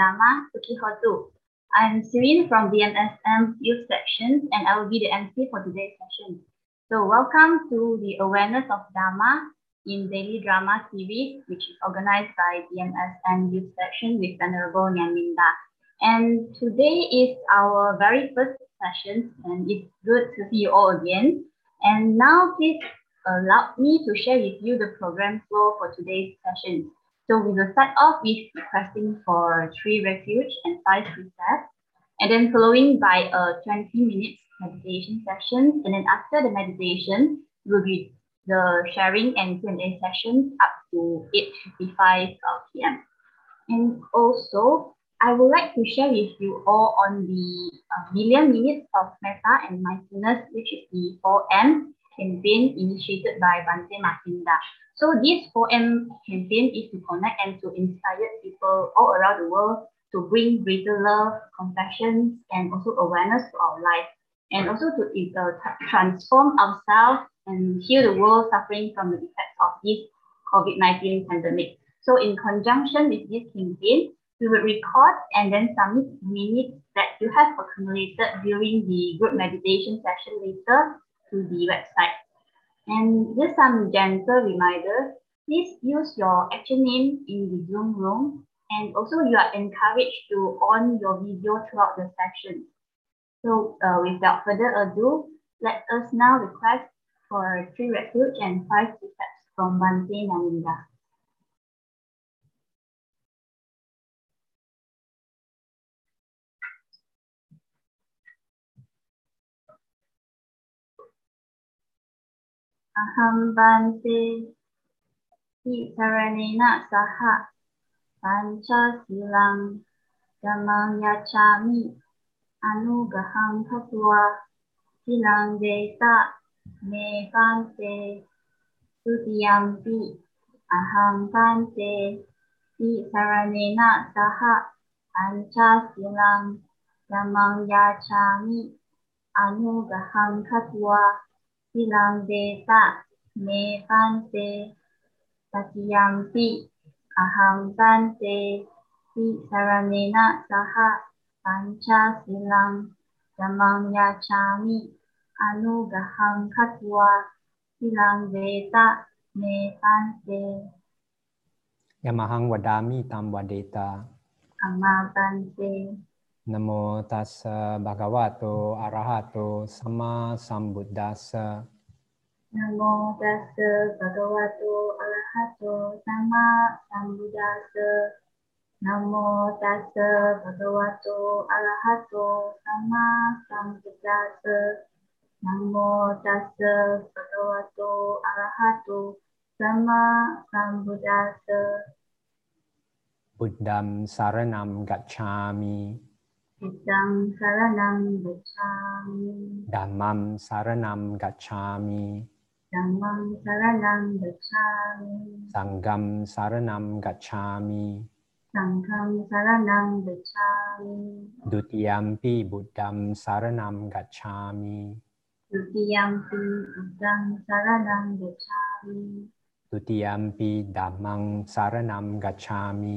and sisters Dharma, Hotu. I'm Serene from the Youth Sections and I will be the MC for today's session. So welcome to the Awareness of Dhamma in Daily Drama series, which is organized by the Youth Section with Venerable Nyaminda. And today is our very first session and it's good to see you all again. And now please allow me to share with you the program flow for today's session. So we will start off with requesting for three refuge and five precepts, and then following by a 20 minutes meditation session. And then after the meditation, will be the sharing and Q&A sessions up to 8.55 p.m. And also, I would like to share with you all on the uh, million minutes of metta and mindfulness, which is the 4M campaign initiated by Bhante Mahinda. So this 4M campaign is to connect and to inspire people all around the world to bring greater love, compassion, and also awareness to our life, and also to uh, transform ourselves and heal the world suffering from the effects of this COVID-19 pandemic. So in conjunction with this campaign, we will record and then submit minutes that you have accumulated during the group meditation session later to the website. And just some gentle reminder, please use your actual name in the Zoom room. And also you are encouraged to on your video throughout the session. So uh, without further ado, let us now request for three refuge and five precepts from Bhante Naminda. Aham bante ti saranena saha. Pancha silang. Damang yachami anugaham katwa silang deta me bante sutiyampi aham bante ti saranena saha. Pancha silang. Damang yachami anugaham katwa Sinambeta, Mepante, Sakyampi, Ahambante, Si Saranena Saha, Panca Silang, Yamangya Chami, Anugahang Katwa, Silang Veta, Mepante. Yamahang Wadami Tam Wadeta. Amabante. Namo tassa bhagavato arahato sama sambuddhassa. Namo tassa bhagavato arahato sama sambuddhassa. Namo tassa bhagavato arahato sama sambuddhassa. Namo tassa bhagavato arahato sama sambuddhassa. Buddham saranam gacchami. อิตังสารนังกัจฉามิดัมมัมสารนังกัจฉามิดัมมังสารนังกัจฉามิสังกัมสารนังกัจฉามิสังฆัมสารนังกัจฉามิดุติยัมปีบุตตัมสารนังกัจฉามิดุติยัมปีบุตตังสารนังกัจฉามิดุติยัมปีดัมมังสารนังกัจฉามิ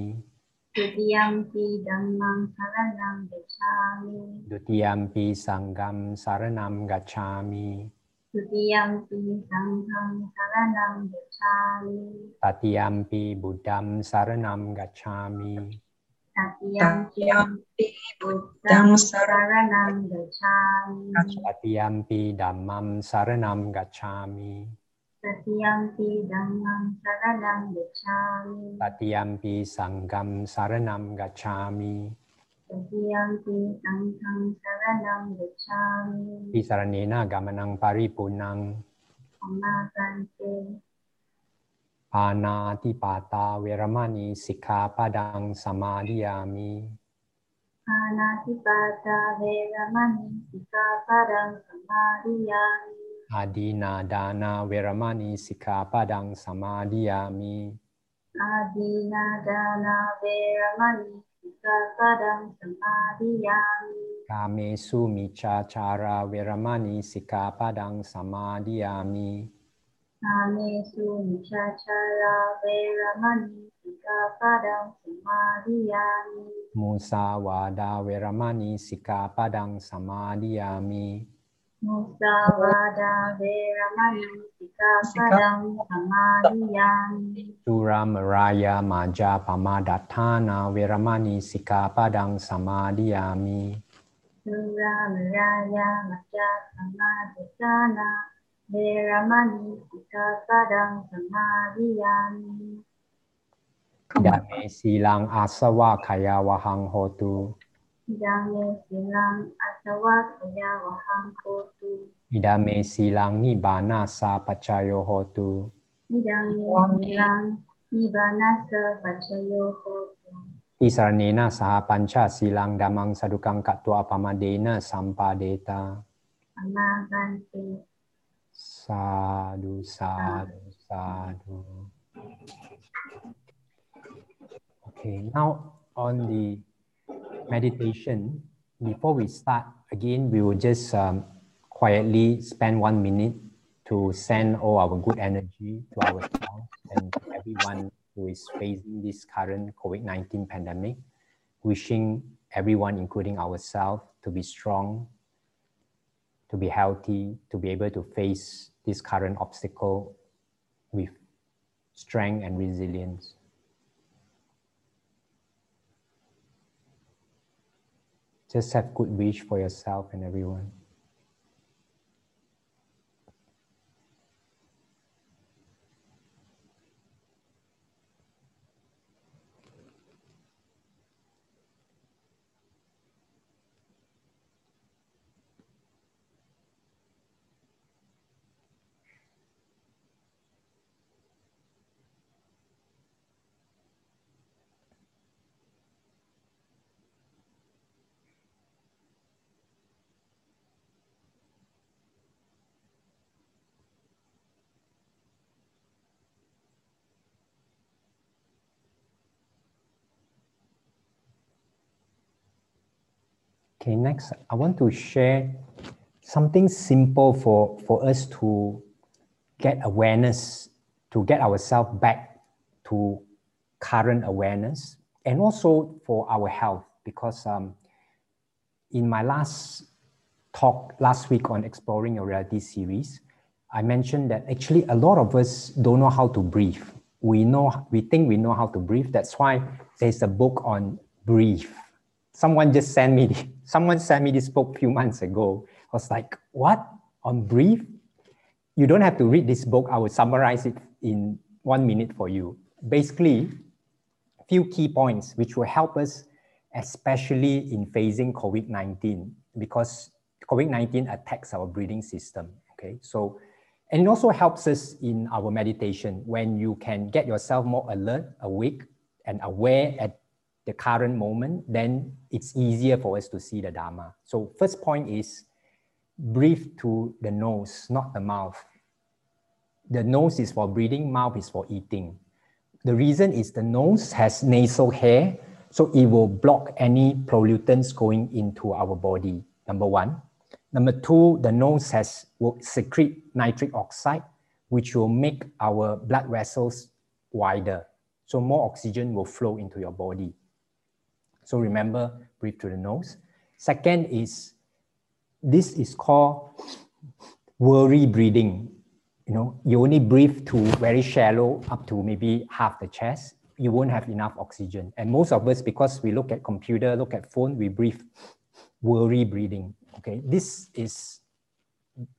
Dutiyampi dhammang saranam gacchami. Dutiyampi sangham saranam gacchami. Dutiyampi sangham saranam gacchami. Tatiyampi buddham saranam gacchami. Tatiyampi buddhang saranam gacchami. Tatiyampi dhammam saranam gacchami. Tatiyampi dhammang saranam gacchami. Tatiyampi sangham saranam gacchami. Tatiyampi sangham saranam gacchami. Pisaranena gamanang paripunang. Amma bante. Panatipata veramani sikkhapadang samadhiyami. Anatipata veramani sikapadang samadhiyami. Adina dana veramani sikkhapadang samadhiyami. Adina dana veramani sikapadang samadhiyami. Kamesu micacara veramani sikkhapadang samadhiyami. Kamesu micacara veramani sikapadang samadhiyami. Musawada veramani sikkhapadang samadhiyami. Musawada veramani sikapadang samadhiyami. Sura Maraya Maja Pamadatana Veramani Sikkhapadang Samadhiyami. Sura Meraya Maja Samadhana Veramani Sikapadang Samadhiyami. Dame silang asawa kaya wahang hotu. Dame silang asawa kaya wahang kotu. Idame silang nibbana sa pacayo hotu. Dame silang Nibanasa Pachayo Hotu. Isaranena saha panca silang damang sadukang katwa pamadena sampadeta. Amma Bante. Sadhu, sadhu, sadhu. Okay, now on the meditation, before we start, again, we will just um, quietly spend one minute to send all our good energy to ourselves and to everyone who is facing this current COVID 19 pandemic, wishing everyone, including ourselves, to be strong, to be healthy, to be able to face this current obstacle with strength and resilience. Just have good wish for yourself and everyone. Okay, next, I want to share something simple for, for us to get awareness, to get ourselves back to current awareness, and also for our health, because um, in my last talk last week on Exploring Your Reality series, I mentioned that actually a lot of us don't know how to breathe. We know, we think we know how to breathe. That's why there's a book on breathe. Someone just sent me, someone sent me this book a few months ago. I was like, what? On brief? You don't have to read this book. I will summarize it in one minute for you. Basically, a few key points which will help us, especially in facing COVID-19, because COVID-19 attacks our breathing system. Okay, so and it also helps us in our meditation when you can get yourself more alert, awake, and aware at the current moment, then it's easier for us to see the Dharma. So first point is breathe to the nose, not the mouth. The nose is for breathing, mouth is for eating. The reason is the nose has nasal hair, so it will block any pollutants going into our body, number one. Number two, the nose has will secrete nitric oxide, which will make our blood vessels wider. So more oxygen will flow into your body. So remember, breathe through the nose. Second is, this is called worry breathing. You know, you only breathe to very shallow, up to maybe half the chest. You won't have enough oxygen. And most of us, because we look at computer, look at phone, we breathe worry breathing. Okay, this is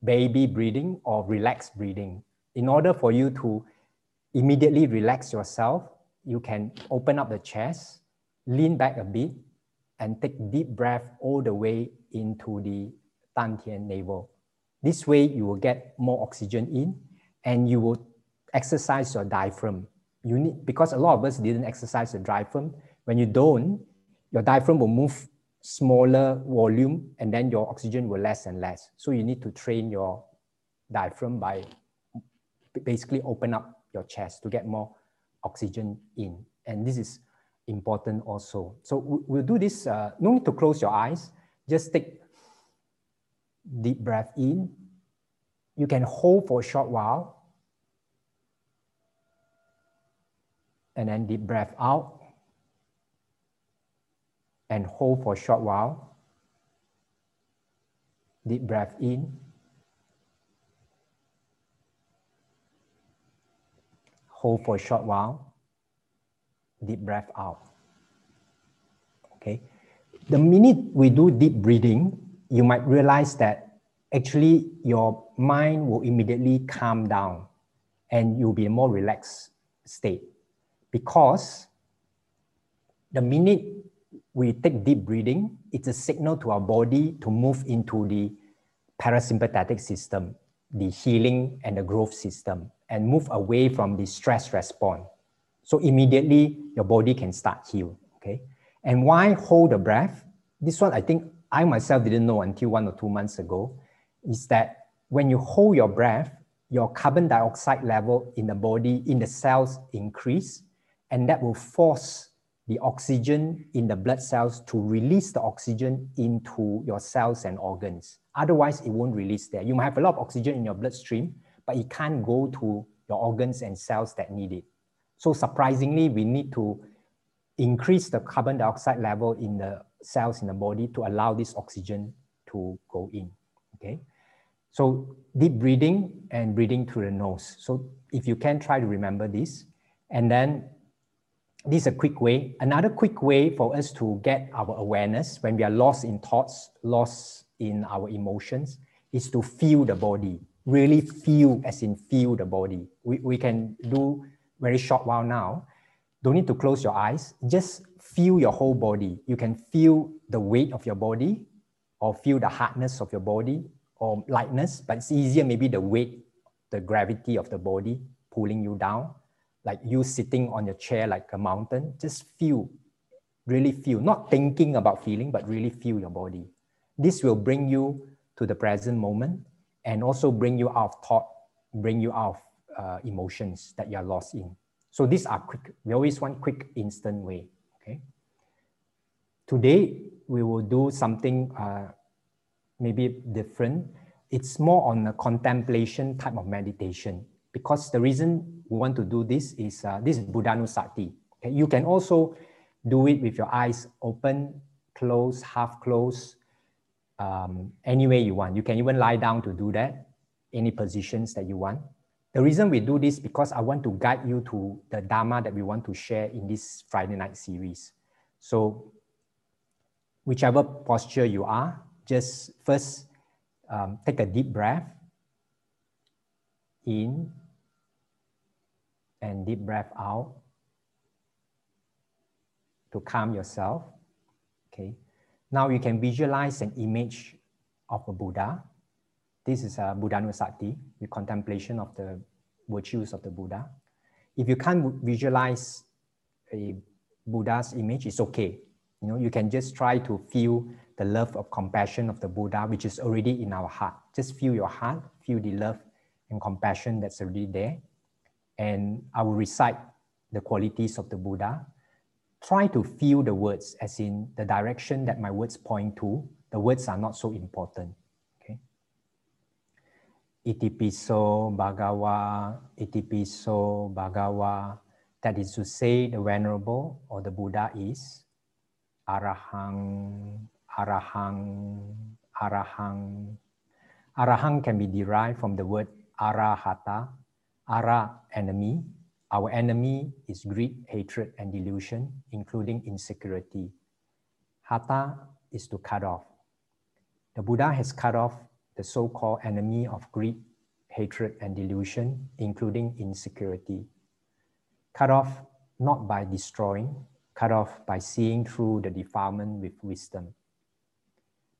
baby breathing or relaxed breathing. In order for you to immediately relax yourself, you can open up the chest, lean back a bit, and take deep breath all the way into the Dantian navel. This way, you will get more oxygen in, and you will exercise your diaphragm. You need because a lot of us didn't exercise the diaphragm. When you don't, your diaphragm will move smaller volume and then your oxygen will less and less. So you need to train your diaphragm by basically open up your chest to get more oxygen in. And this is important also. So we'll do this, uh, no need to close your eyes. Just take deep breath in. You can hold for a short while. And then deep breath out and hold for a short while. Deep breath in. Hold for a short while. Deep breath out. Okay. The minute we do deep breathing, you might realize that actually your mind will immediately calm down and you'll be in a more relaxed state because the minute we take deep breathing, it's a signal to our body to move into the parasympathetic system, the healing and the growth system, and move away from the stress response. So immediately your body can start heal. Okay. And why hold the breath? This one I think I myself didn't know until one or two months ago, is that when you hold your breath, your carbon dioxide level in the body, in the cells increase, and that will force the oxygen in the blood cells to release the oxygen into your cells and organs. Otherwise, it won't release there. You might have a lot of oxygen in your bloodstream, but it can't go to your organs and cells that need it. So surprisingly, we need to increase the carbon dioxide level in the cells in the body to allow this oxygen to go in, okay? So deep breathing and breathing through the nose. So if you can try to remember this, and then this is a quick way. Another quick way for us to get our awareness when we are lost in thoughts, lost in our emotions, is to feel the body. Really feel, as in feel the body. We, we can do very short while now. Don't need to close your eyes. Just feel your whole body. You can feel the weight of your body, or feel the hardness of your body, or lightness. But it's easier, maybe the weight, the gravity of the body pulling you down like you sitting on your chair like a mountain, just feel, really feel, not thinking about feeling, but really feel your body. This will bring you to the present moment and also bring you out of thought, bring you out of uh, emotions that you are lost in. So these are quick, we always want quick, instant way, okay? Today, we will do something uh, maybe different. It's more on a contemplation type of meditation because the reason we want to do this is uh, this is Buddhanussati. Okay? You can also do it with your eyes open, closed, half closed, um, any way you want. You can even lie down to do that, any positions that you want. The reason we do this because I want to guide you to the Dharma that we want to share in this Friday night series. So whichever posture you are, just first um, take a deep breath in and deep breath out to calm yourself. Okay. Now you can visualize an image of a Buddha. This is uh, a Buddhanussati, the contemplation of the virtues of the Buddha. If you can't visualize a Buddha's image, it's okay. You know, you can just try to feel the love of compassion of the Buddha, which is already in our heart. Just feel your heart, feel the love and compassion that's already there. And I will recite the qualities of the Buddha. Try to feel the words as in the direction that my words point to. The words are not so important. Itipiso Bhagawa, Itipiso Bhagawa. That is to say, the Venerable or the Buddha is Arahang, Arahang, Arahang. Arahang can be derived from the word Arahata, Ara, enemy. Our enemy is greed, hatred, and delusion, including insecurity. Hata is to cut off. The Buddha has cut off the so-called enemy of greed, hatred, and delusion, including insecurity. Cut off not by destroying, cut off by seeing through the defilement with wisdom.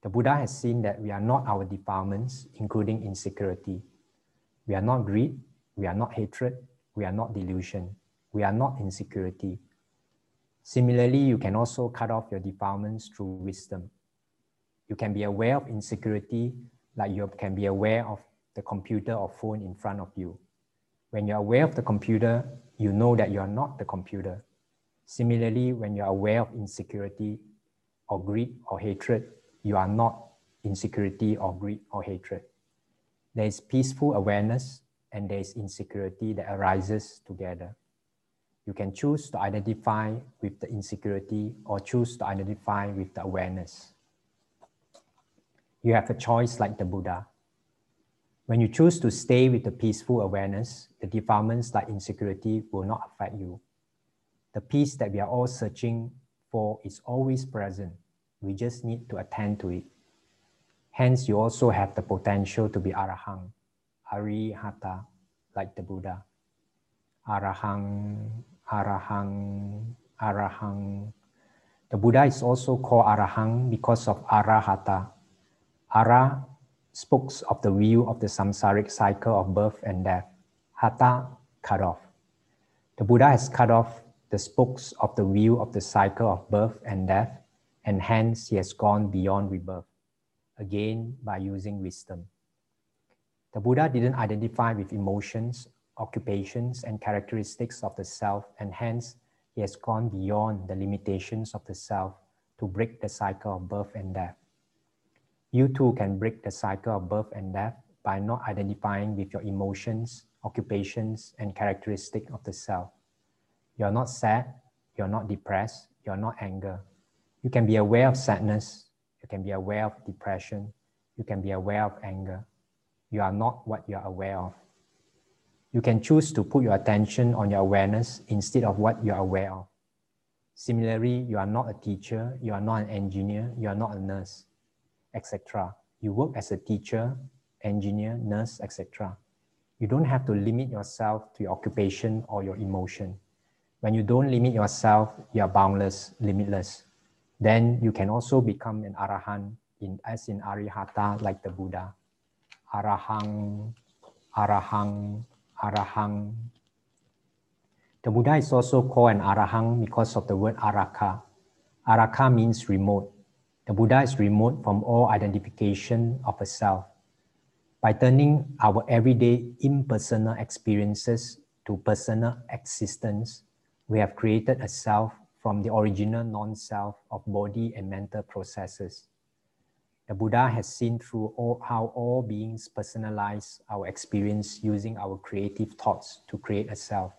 The Buddha has seen that we are not our defilements, including insecurity. We are not greed, we are not hatred, we are not delusion, we are not insecurity. Similarly, you can also cut off your defilements through wisdom. You can be aware of insecurity like you can be aware of the computer or phone in front of you. When you're aware of the computer, you know that you are not the computer. Similarly, when you're aware of insecurity or greed or hatred, you are not insecurity or greed or hatred. There is peaceful awareness and there is insecurity that arises together. You can choose to identify with the insecurity or choose to identify with the awareness. You have a choice like the Buddha. When you choose to stay with the peaceful awareness, the defilements like insecurity will not affect you. The peace that we are all searching for is always present. We just need to attend to it. Hence, you also have the potential to be arahang, arihata, like the Buddha. Arahang, arahang, arahang. The Buddha is also called arahang because of arahata. Ara speaks of the view of the samsaric cycle of birth and death. Hata, cut off. The Buddha has cut off the spokes of the wheel of the cycle of birth and death, and hence he has gone beyond rebirth, again by using wisdom. The Buddha didn't identify with emotions, occupations, and characteristics of the self, and hence he has gone beyond the limitations of the self to break the cycle of birth and death. You too can break the cycle of birth and death by not identifying with your emotions, occupations, and characteristics of the self. You're not sad, you're not depressed, you're not anger. You can be aware of sadness, you can be aware of depression, you can be aware of anger. You are not what you are aware of. You can choose to put your attention on your awareness instead of what you are aware of. Similarly, you are not a teacher, you are not an engineer, you are not a nurse, etc. You work as a teacher, engineer, nurse, etc. You don't have to limit yourself to your occupation or your emotion. When you don't limit yourself, you are boundless, limitless. Then you can also become an arahant, in, as in arihata, like the Buddha. Arahang, arahang, arahang. The Buddha is also called an arahang because of the word araka. Araka means remote. The Buddha is remote from all identification of a self. By turning our everyday impersonal experiences to personal existence, we have created a self from the original non-self of body and mental processes. The Buddha has seen through all, how all beings personalize our experience using our creative thoughts to create a self.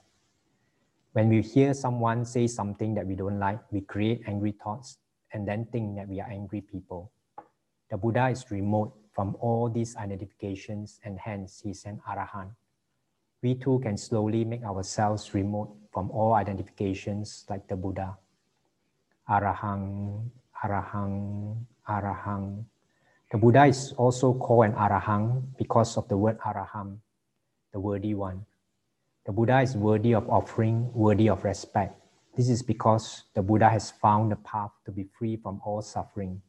When we hear someone say something that we don't like, we create angry thoughts and then think that we are angry people. The Buddha is remote from all these identifications and hence he is an arahant. We too can slowly make ourselves remote from all identifications like the Buddha. Arahang, arahang, arahang. The Buddha is also called an arahang because of the word araham, the worthy one. The Buddha is worthy of offering, worthy of respect. This is because the Buddha has found the path to be free from all suffering.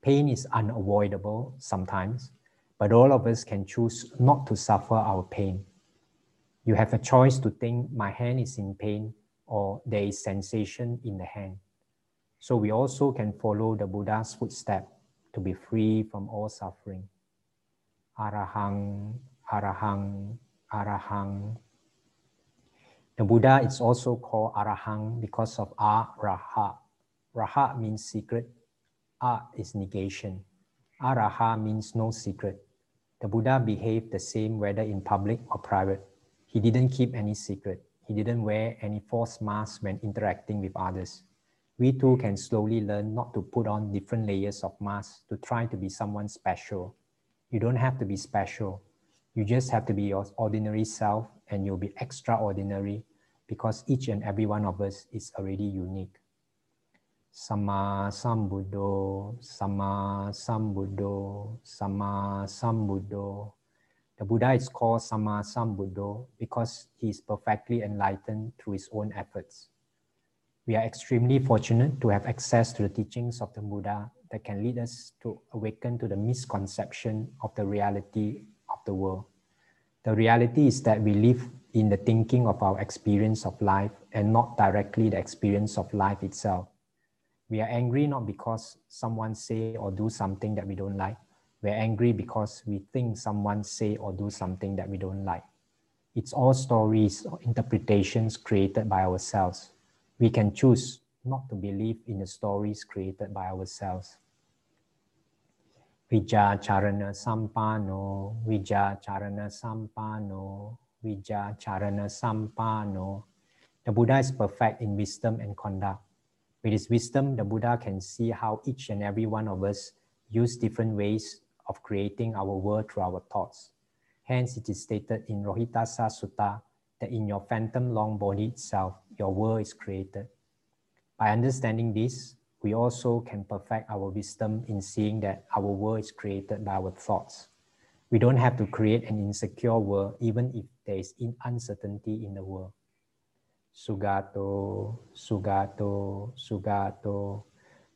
Pain is unavoidable sometimes, but all of us can choose not to suffer our pain. You have a choice to think my hand is in pain or there is sensation in the hand. So we also can follow the Buddha's footstep to be free from all suffering. Arahang, Arahang, Arahang, the Buddha is also called Arahang because of Araha. Raha means secret. A is negation. Araha means no secret. The Buddha behaved the same whether in public or private. He didn't keep any secret. He didn't wear any false mask when interacting with others. We too can slowly learn not to put on different layers of masks to try to be someone special. You don't have to be special. You just have to be your ordinary self and you'll be extraordinary because each and every one of us is already unique. Sama Sambuddho, Sama Sambuddho, Sama Sambuddho. The Buddha is called Sama Sambuddho because he is perfectly enlightened through his own efforts. We are extremely fortunate to have access to the teachings of the Buddha that can lead us to awaken to the misconception of the reality of the world. The reality is that we live in the thinking of our experience of life and not directly the experience of life itself. We are angry not because someone say or do something that we don't like. We're angry because we think someone say or do something that we don't like. It's all stories or interpretations created by ourselves. We can choose not to believe in the stories created by ourselves. Vijacharana Sampano, Vijacharana Sampano, Vijacharana Sampano. The Buddha is perfect in wisdom and conduct. With his wisdom, the Buddha can see how each and every one of us use different ways of creating our world through our thoughts. Hence, it is stated in Rohitassa Sutta that in your fathom long body itself, your world is created. By understanding this, we also can perfect our wisdom in seeing that our world is created by our thoughts. We don't have to create an insecure world even if there is uncertainty in the world. Sugato, Sugato, Sugato.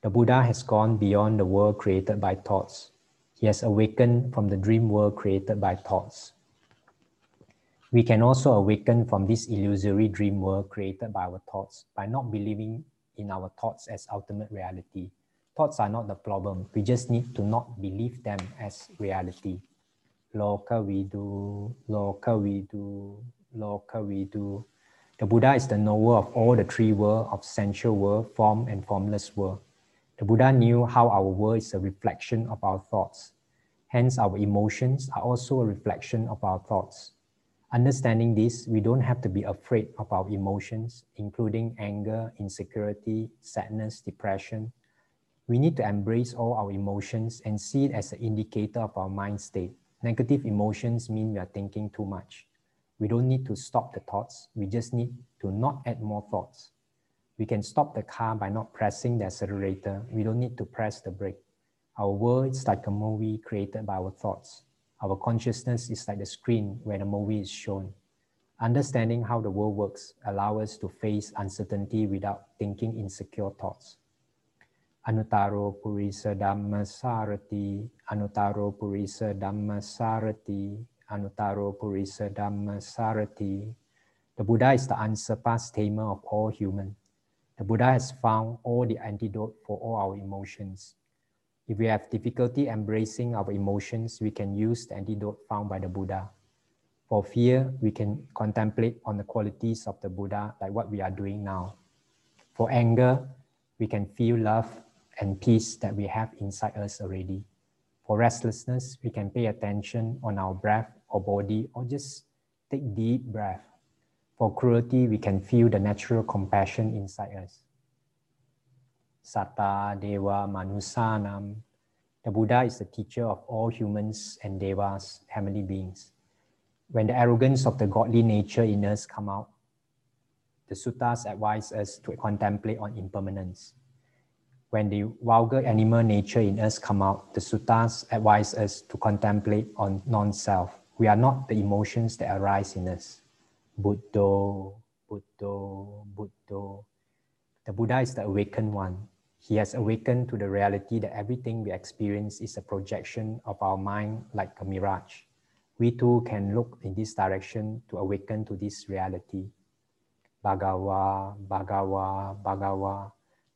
The Buddha has gone beyond the world created by thoughts. He has awakened from the dream world created by thoughts. We can also awaken from this illusory dream world created by our thoughts by not believing in our thoughts as ultimate reality. Thoughts are not the problem. We just need to not believe them as reality. Loka vidu, Loka vidu, Loka vidu. The Buddha is the knower of all the three worlds of sensual world, form and formless world. The Buddha knew how our world is a reflection of our thoughts. Hence, our emotions are also a reflection of our thoughts. Understanding this, we don't have to be afraid of our emotions, including anger, insecurity, sadness, depression. We need to embrace all our emotions and see it as an indicator of our mind state. Negative emotions mean we are thinking too much. We don't need to stop the thoughts. We just need to not add more thoughts. We can stop the car by not pressing the accelerator. We don't need to press the brake. Our world is like a movie created by our thoughts. Our consciousness is like the screen where the movie is shown. Understanding how the world works allow us to face uncertainty without thinking insecure thoughts. Anutaro Purisa Dhamma Sarati, Anutaro Purisa Dhamma Sarati, Anutaro Purisa Dhamma Sarati. The Buddha is the unsurpassed tamer of all human. The Buddha has found all the antidote for all our emotions. If we have difficulty embracing our emotions, we can use the antidote found by the Buddha. For fear, we can contemplate on the qualities of the Buddha, like what we are doing now. For anger, we can feel love and peace that we have inside us already. For restlessness, we can pay attention on our breath or body or just take deep breath. For cruelty, we can feel the natural compassion inside us. Satta Deva Manusanam. The Buddha is the teacher of all humans and devas, heavenly beings. When the arrogance of the godly nature in us come out, the suttas advise us to contemplate on impermanence. When the vulgar animal nature in us come out, the suttas advise us to contemplate on non-self. We are not the emotions that arise in us. Buddha, Buddha, Buddha. The Buddha is the awakened one. He has awakened to the reality that everything we experience is a projection of our mind like a mirage. We too can look in this direction to awaken to this reality. Bhagawa, Bhagawa, Bhagawa.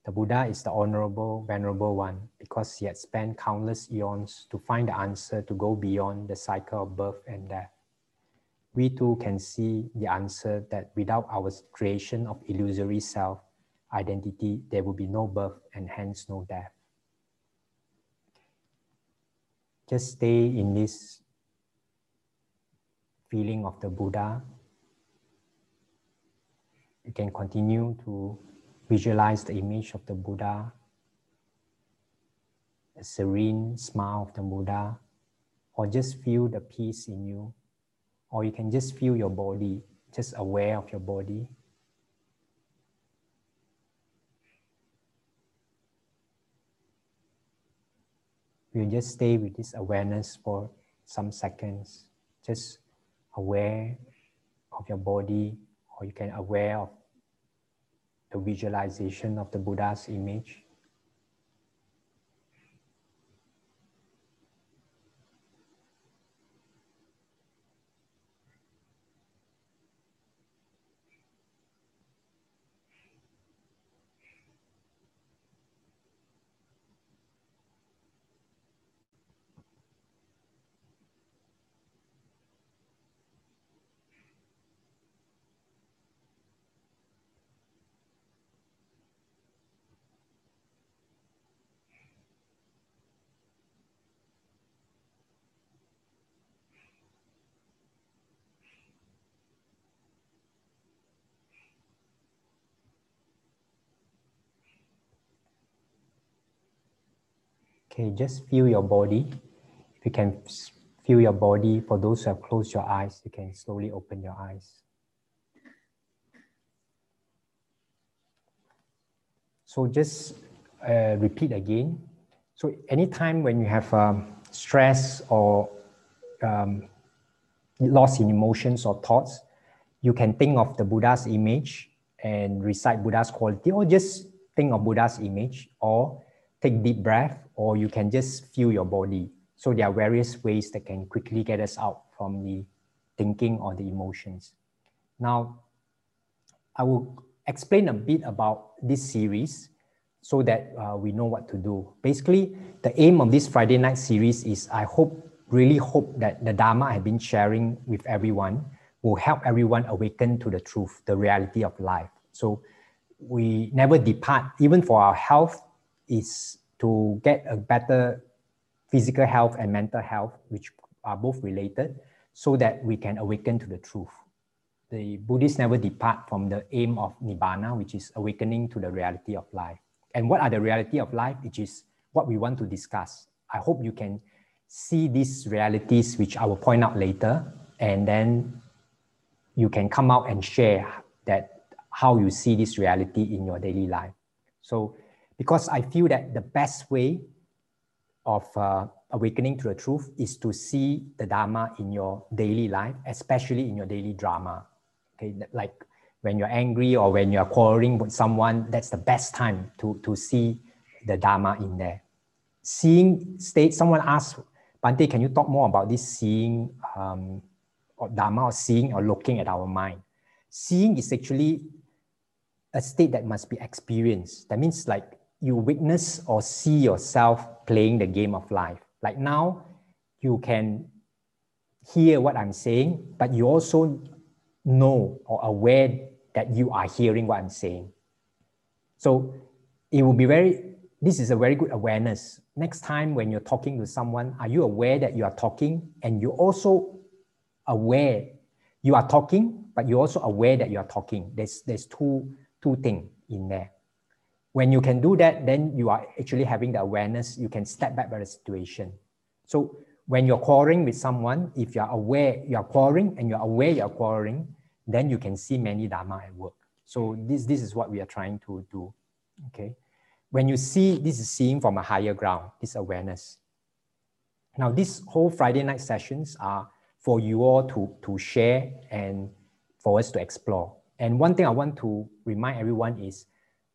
The Buddha is the honorable, venerable one because he had spent countless eons to find the answer to go beyond the cycle of birth and death. We too can see the answer that without our creation of illusory self, identity, there will be no birth and hence no death. Just stay in this feeling of the Buddha. You can continue to visualize the image of the Buddha, a serene smile of the Buddha, or just feel the peace in you, or you can just feel your body, just aware of your body. We'll just stay with this awareness for some seconds, just aware of your body, or you can aware of the visualization of the Buddha's image. Okay, just feel your body. If you can feel your body, for those who have closed your eyes, you can slowly open your eyes. So just uh, repeat again. So anytime when you have um, stress or um, loss in emotions or thoughts, you can think of the Buddha's image and recite Buddha's quality, or just think of Buddha's image, or take deep breath or you can just feel your body. So there are various ways that can quickly get us out from the thinking or the emotions. Now, I will explain a bit about this series so that uh, we know what to do. Basically, the aim of this Friday night series is I hope, really hope that the Dharma I've been sharing with everyone will help everyone awaken to the truth, the reality of life. So we never depart, even for our health, is to get a better physical health and mental health, which are both related, so that we can awaken to the truth. The Buddhists never depart from the aim of Nibbana, which is awakening to the reality of life. And what are the reality of life, which is what we want to discuss. I hope you can see these realities, which I will point out later, and then you can come out and share that how you see this reality in your daily life. So because I feel that the best way of uh, awakening to the truth is to see the Dharma in your daily life, especially in your daily drama. Okay, like when you're angry or when you're quarreling with someone, that's the best time to, to see the Dharma in there. Seeing state, someone asked, Bhante, can you talk more about this seeing um, or Dharma or seeing or looking at our mind? Seeing is actually a state that must be experienced. That means like you witness or see yourself playing the game of life. Like now, you can hear what I'm saying, but you also know or aware that you are hearing what I'm saying. So it will be very, this is a very good awareness. Next time when you're talking to someone, are you aware that you are talking and you're also aware you are talking, but you're also aware that you are talking. There's, there's two, two things in there. When you can do that, then you are actually having the awareness, you can step back by the situation. So when you're quarreling with someone, if you're aware you're quarreling and you're aware you're quarreling, then you can see many Dharma at work. So this, this is what we are trying to do. Okay. When you see, this is seeing from a higher ground, this awareness. Now, this whole Friday night sessions are for you all to, to share and for us to explore. And one thing I want to remind everyone is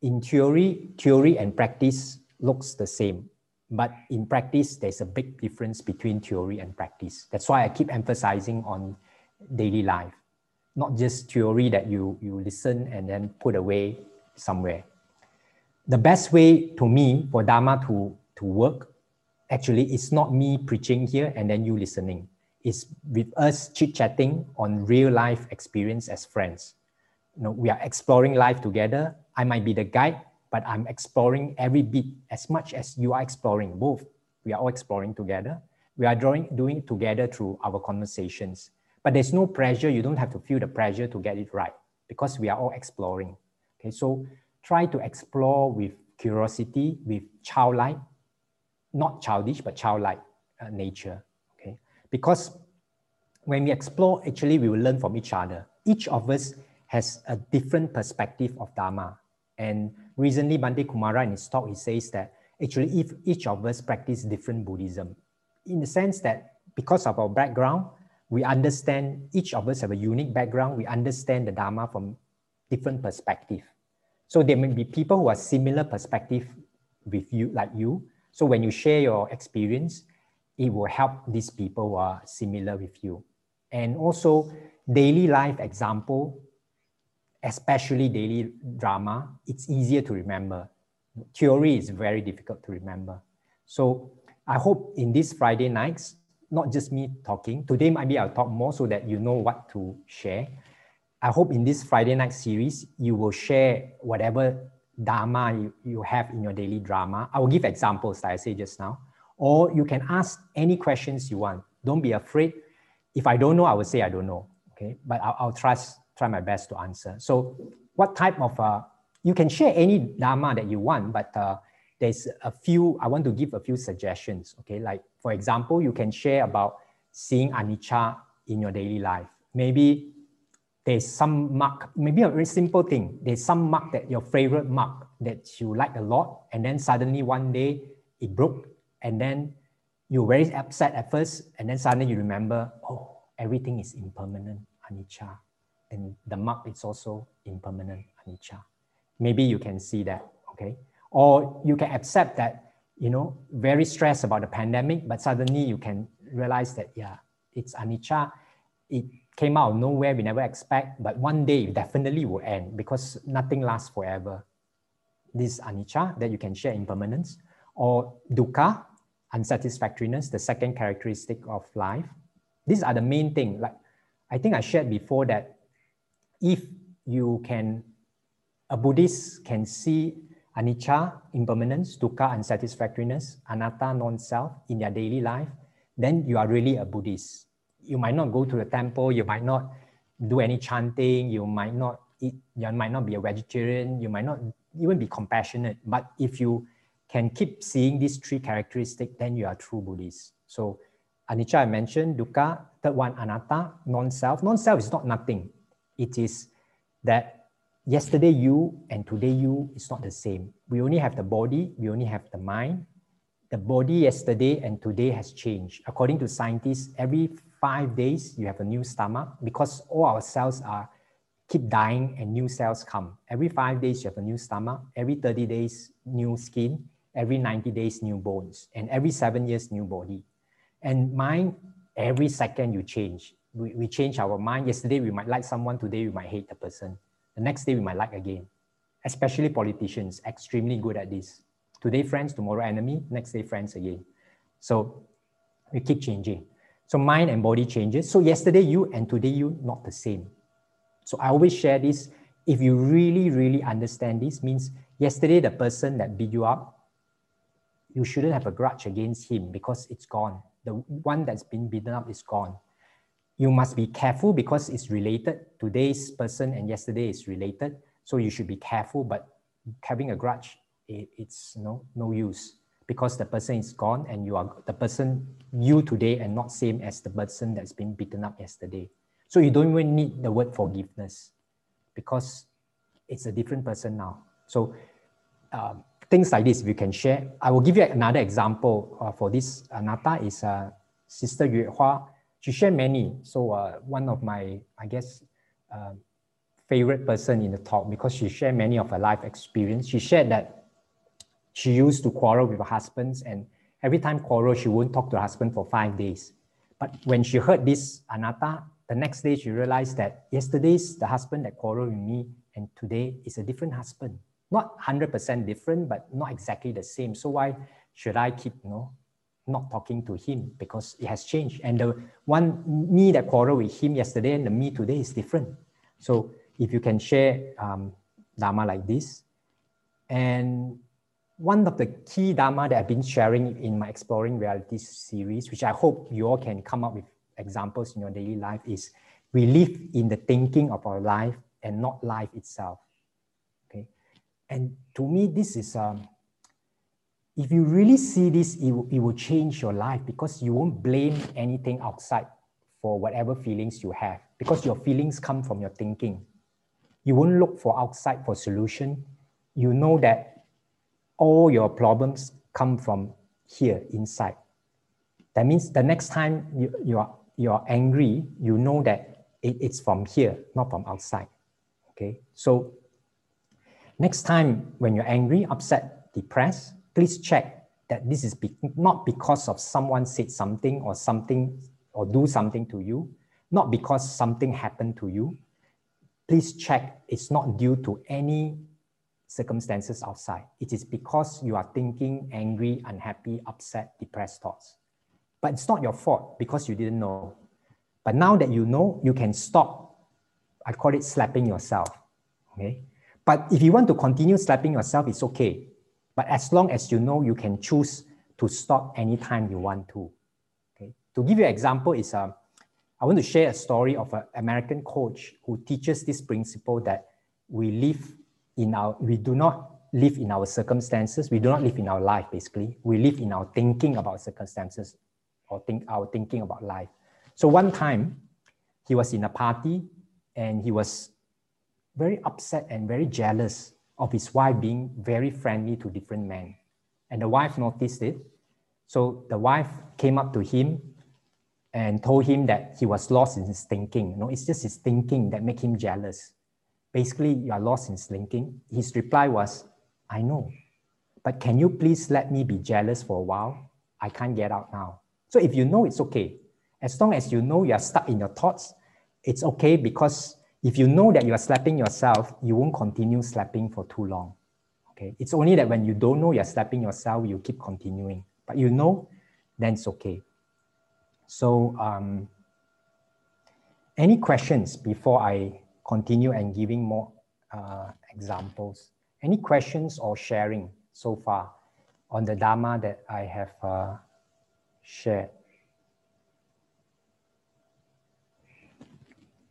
in theory, theory and practice looks the same. But in practice, there's a big difference between theory and practice. That's why I keep emphasizing on daily life, not just theory that you, you listen and then put away somewhere. The best way to me for Dharma to, to work actually is not me preaching here and then you listening. It's with us chit-chatting on real life experience as friends. You know, we are exploring life together. I might be the guide, but I'm exploring every bit as much as you are exploring. Both, we are all exploring together. We are drawing, doing together through our conversations. But there's no pressure. You don't have to feel the pressure to get it right because we are all exploring. Okay, so try to explore with curiosity, with childlike, not childish, but childlike uh, nature. Okay, because when we explore, actually, we will learn from each other. Each of us has a different perspective of Dharma. And recently, Bhante Kumara in his talk, he says that actually if each of us practice different Buddhism, in the sense that because of our background, we understand, each of us have a unique background, we understand the Dharma from different perspective. So there may be people who are similar perspective with you, like you. So when you share your experience, it will help these people who are similar with you. And also daily life example especially daily drama, it's easier to remember. Theory is very difficult to remember. So I hope in these Friday nights, not just me talking, today maybe I'll talk more so that you know what to share. I hope in this Friday night series, you will share whatever dharma you, you have in your daily drama. I will give examples like I said just now. Or you can ask any questions you want. Don't be afraid. If I don't know, I will say I don't know. Okay, but I'll, I'll trust try my best to answer. So what type of, uh, you can share any Dharma that you want, but uh, there's a few, I want to give a few suggestions, okay? Like for example, you can share about seeing anicca in your daily life. Maybe there's some mark, maybe a very simple thing. There's some mark that your favorite mark that you like a lot, and then suddenly one day it broke, and then you're very upset at first, and then suddenly you remember, oh, everything is impermanent, anicca and the mark is also impermanent anicca. Maybe you can see that, okay? Or you can accept that, you know, very stressed about the pandemic, but suddenly you can realize that, yeah, it's anicca. It came out of nowhere, we never expect, but one day it definitely will end because nothing lasts forever. This anicca that you can share impermanence, or dukkha, unsatisfactoriness, the second characteristic of life. These are the main thing. Like I think I shared before that if you can, a Buddhist can see anicca, impermanence, dukkha, unsatisfactoriness, anatta, non-self in their daily life, then you are really a Buddhist. You might not go to the temple, you might not do any chanting, you might not eat, you might not be a vegetarian, you might not even be compassionate. But if you can keep seeing these three characteristics, then you are true Buddhist. So anicca I mentioned, dukkha, third one anatta, non-self. Non-self is not nothing. It is that yesterday you and today you is not the same. We only have the body, we only have the mind. The body yesterday and today has changed. According to scientists, every five days you have a new stomach because all our cells are keep dying and new cells come. Every five days you have a new stomach, every 30 days new skin, every 90 days new bones, and every seven years new body. And mind, every second you change we, we change our mind. Yesterday, we might like someone. Today, we might hate the person. The next day, we might like again. Especially politicians, extremely good at this. Today, friends, tomorrow, enemy. Next day, friends again. So we keep changing. So mind and body changes. So yesterday, you and today, you not the same. So I always share this. If you really, really understand this, means yesterday the person that beat you up, you shouldn't have a grudge against him because it's gone. The one that's been beaten up is gone. You must be careful because it's related. Today's person and yesterday is related. So you should be careful, but having a grudge, it, it's no, no use because the person is gone and you are the person you today and not same as the person that's been beaten up yesterday. So you don't even need the word forgiveness because it's a different person now. So um, things like this, if you can share. I will give you another example uh, for this. Anatta is uh, Sister Yue Hua. She shared many. So uh, one of my, I guess, uh, favorite person in the talk because she shared many of her life experience. She shared that she used to quarrel with her husbands and every time quarrel, she wouldn't talk to her husband for five days. But when she heard this Anatta, the next day she realized that yesterday's the husband that quarreled with me and today is a different husband. Not 100% different, but not exactly the same. So why should I keep, you know, not talking to him because it has changed. And the one me that quarreled with him yesterday and the me today is different. So if you can share um, Dharma like this. And one of the key Dharma that I've been sharing in my Exploring Reality series, which I hope you all can come up with examples in your daily life, is we live in the thinking of our life and not life itself. Okay. And to me, this is, um, if you really see this, it, it will change your life because you won't blame anything outside for whatever feelings you have because your feelings come from your thinking. You won't look for outside for solution. You know that all your problems come from here inside. That means the next time you, you are you're angry, you know that it, it's from here, not from outside. Okay. So next time when you're angry, upset, depressed, please check that this is be, not because of someone said something or something or do something to you, not because something happened to you, please check it's not due to any circumstances outside. It is because you are thinking angry, unhappy, upset, depressed thoughts. But it's not your fault because you didn't know. But now that you know, you can stop. I call it slapping yourself. Okay. But if you want to continue slapping yourself, it's okay. But as long as you know, you can choose to stop anytime you want to. Okay. To give you an example, is um, I want to share a story of an American coach who teaches this principle that we live in our, we do not live in our circumstances. We do not live in our life, basically. We live in our thinking about circumstances or think our thinking about life. So one time he was in a party and he was very upset and very jealous of his wife being very friendly to different men. And the wife noticed it. So the wife came up to him and told him that he was lost in his thinking. No, it's just his thinking that make him jealous. Basically, you are lost in his thinking. His reply was, I know, but can you please let me be jealous for a while? I can't get out now. So if you know, it's okay. As long as you know you are stuck in your thoughts, it's okay because if you know that you are slapping yourself, you won't continue slapping for too long. Okay. It's only that when you don't know you're slapping yourself, you keep continuing. But you know, then it's okay. So, um, any questions before I continue and giving more uh, examples? Any questions or sharing so far on the Dharma that I have uh, shared?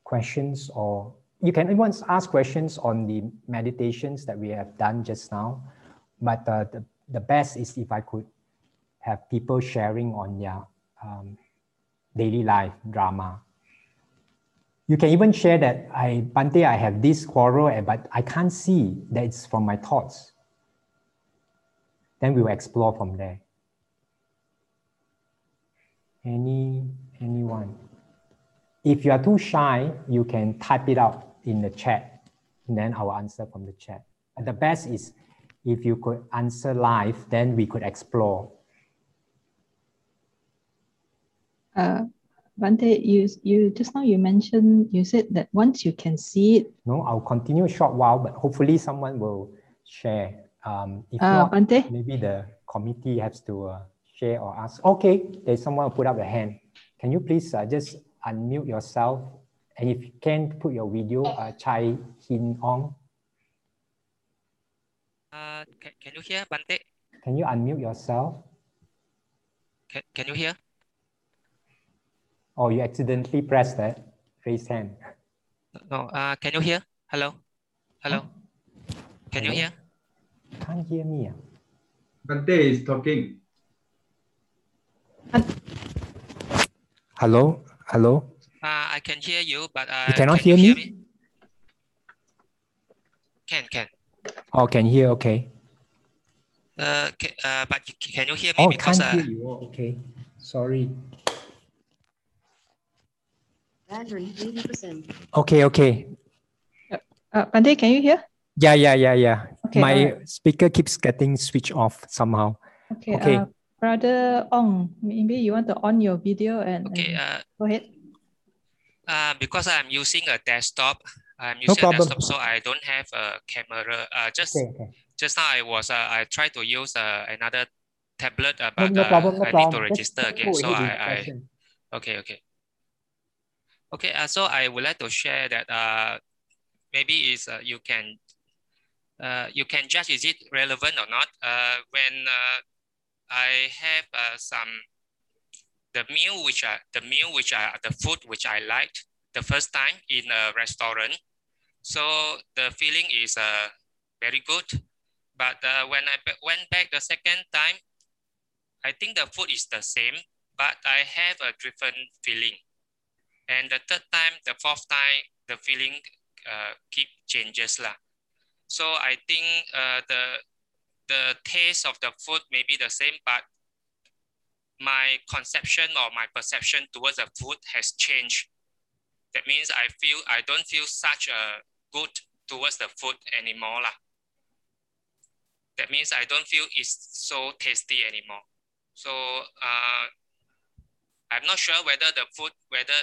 Questions or you can even ask questions on the meditations that we have done just now, but uh, the, the best is if I could have people sharing on their um, daily life drama. You can even share that I, Bhante, I have this quarrel, eh, but I can't see that it's from my thoughts. Then we will explore from there. Any, anyone? If you are too shy, you can type it out in the chat, and then I will answer from the chat. But the best is if you could answer live, then we could explore Uh, Bhante, you, you just now you mentioned, you said that once you can see it. No, I'll continue a short while, but hopefully someone will share. Um, if uh, not, Bhante? maybe the committee has to uh, share or ask. Okay, there's someone who put up a hand. Can you please uh, just unmute yourself? And if you can, put your video, uh, Chai Hin Ong. Uh, Can, can you hear, Bhante? Can you unmute yourself? Can, can you hear? Oh, you accidentally pressed that. Raise hand. No, uh, can you hear? Hello? Hello? Can you hear? Can't hear me. Bhante is talking. Hello? Hello? Uh, I can hear you, but uh, You cannot can hear you me? Can, can. Oh, can hear, okay. Uh, ca- uh, but can you hear me? Oh, because can't uh, hear you. Oh, okay. Sorry. Battery 80%. Okay, okay. Uh, Bhante, can you hear? Yeah, yeah, yeah, yeah. Okay, My alright. speaker keeps getting switched off somehow. Okay. Okay. Uh, Brother Ong, maybe you want to on your video and, okay, and uh, go ahead. uh, because I'm using a desktop, I'm No using a desktop, so I don't have a camera. Uh, just Okay, okay. just now I was uh, I tried to use uh, another tablet, uh, but no uh, problem, no I need to Just- register just again. So I, I okay okay okay. Uh, so I would like to share that uh, maybe is uh, you can uh, you can judge is it relevant or not. Uh, when uh, I have uh, some the meal which I the meal which I the food which I liked the first time in a restaurant. So the feeling is uh, very good. But uh, when I went back the second time, I think the food is the same, but I have a different feeling. And the third time, the fourth time, the feeling uh, keep changes lah. So I think uh, the the taste of the food may be the same, but my conception or my perception towards the food has changed. That means I feel I don't feel such a good towards the food anymore lah. That means I don't feel it's so tasty anymore. So uh, I'm not sure whether the food whether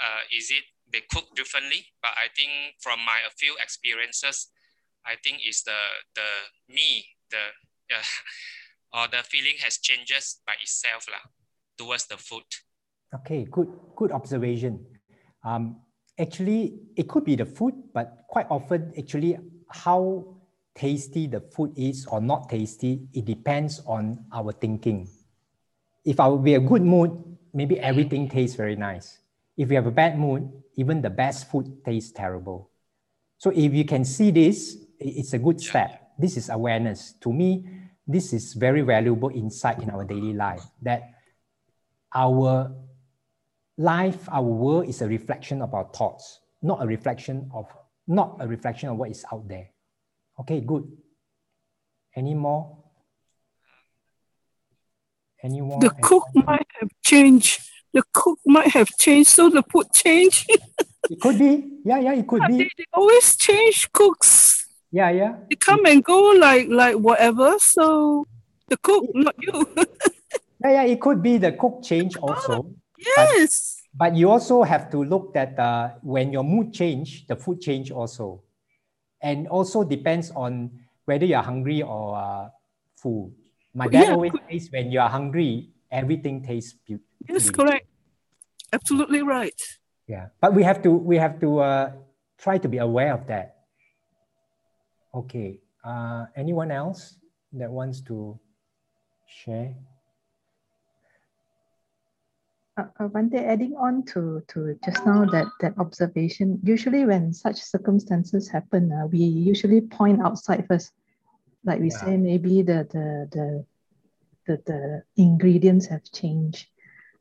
uh, is it they cook differently, but I think from my a few experiences, I think it's the the me the uh, or the feeling has changes by itself lah towards the food. Okay, good, good observation. Um, actually, it could be the food, but quite often, actually, how tasty the food is or not tasty, it depends on our thinking. If I will be a good mood, maybe everything tastes very nice. If you have a bad mood, even the best food tastes terrible. So if you can see this, it's a good step. This is awareness. To me, this is very valuable insight in our daily life that our life, our world is a reflection of our thoughts, not a reflection of not a reflection of what is out there. Okay, good. Any more? Any more? The cook might have changed. The cook might have changed, so the food changed. It could be. Yeah, yeah, it could they, be. they always change cooks. Yeah, yeah. They come and go like like whatever. So the cook, not you. Yeah, yeah, it could be the cook change also. yes. But you also have to look that uh, when your mood change, the food change also. And also depends on whether you're hungry or uh, full. My dad Yeah, always says when you are hungry, everything tastes beautiful. Yes, correct. Absolutely right. Yeah, but we have to we have to uh, try to be aware of that. Okay. Uh, anyone else that wants to share? Uh, uh, Bhante, adding on to, to just now that, that observation, usually when such circumstances happen, uh, we usually point outside first. Like we Yeah. say, maybe the, the, the, the, the ingredients have changed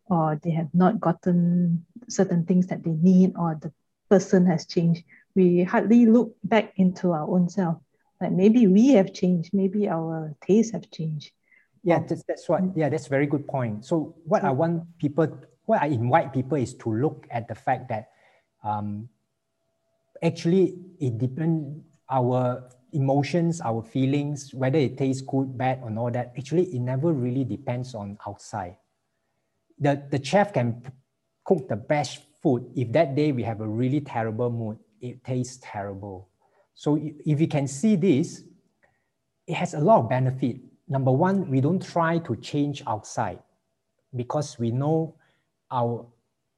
or they have not gotten certain things that they need or the person has changed. We hardly look back into our own self. Like maybe we have changed, maybe our tastes have changed. Yeah, that's, that's what. Yeah, that's a very good point. So what I want people, what I invite people is to look at the fact that um, actually it depends our emotions, our feelings, whether it tastes good, bad, or all that. Actually, it never really depends on outside. The the chef can cook the best food. If that day we have a really terrible mood, it tastes terrible. So if you can see this, it has a lot of benefit. Number one, we don't try to change outside because we know our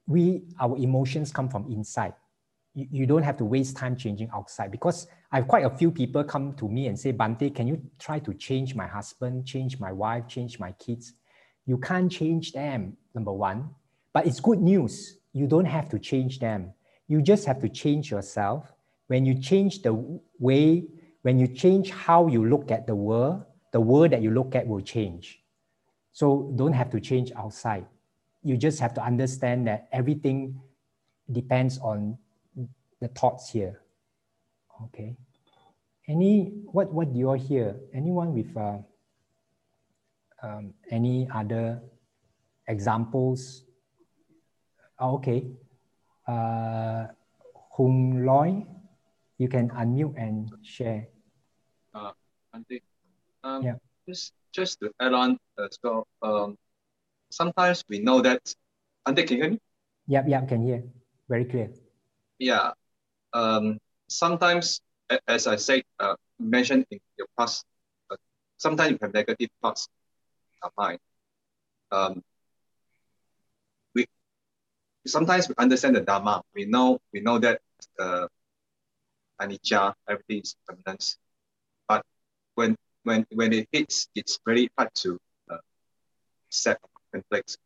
we our emotions come from inside. you, you don't have to waste time changing outside because I have quite a few people come to me and say, Bhante, can you try to change my husband, change my wife, change my kids? You can't change them, number one. But it's good news. You don't have to change them. You just have to change yourself. When you change the way, when you change how you look at the world, the world that you look at will change. So don't have to change outside. You just have to understand that everything depends on the thoughts here. Okay. Any what what do you all hear? Anyone with uh, um, any other examples? Oh, okay. Uh, Hung Loy, you can unmute and share. Uh, um, Yeah. just just to add on as well. Um, sometimes we know that. Andy, can you hear me? Yep, yep, can hear. Very clear. Yeah. Um, sometimes, as I said, uh, mentioned in your past, uh, sometimes you have negative thoughts in our mind. Um, we sometimes we understand the dharma. We know we know that uh, anicca, everything is permanent. But when when when it hits, it's very hard to uh, set conflicts.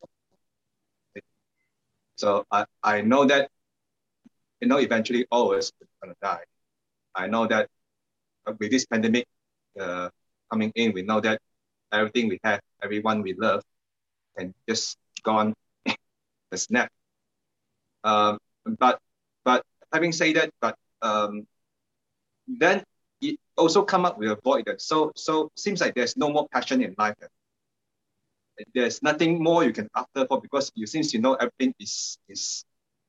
So I, I know that you know, eventually all of us are gonna die. I know that with this pandemic uh, coming in, we know that everything we have, everyone we love, can just gone the snap. Um, but but having said that, but um, then it also come up with a void. That so so seems like there's no more passion in life. There's nothing more you can after for because you since you know everything is is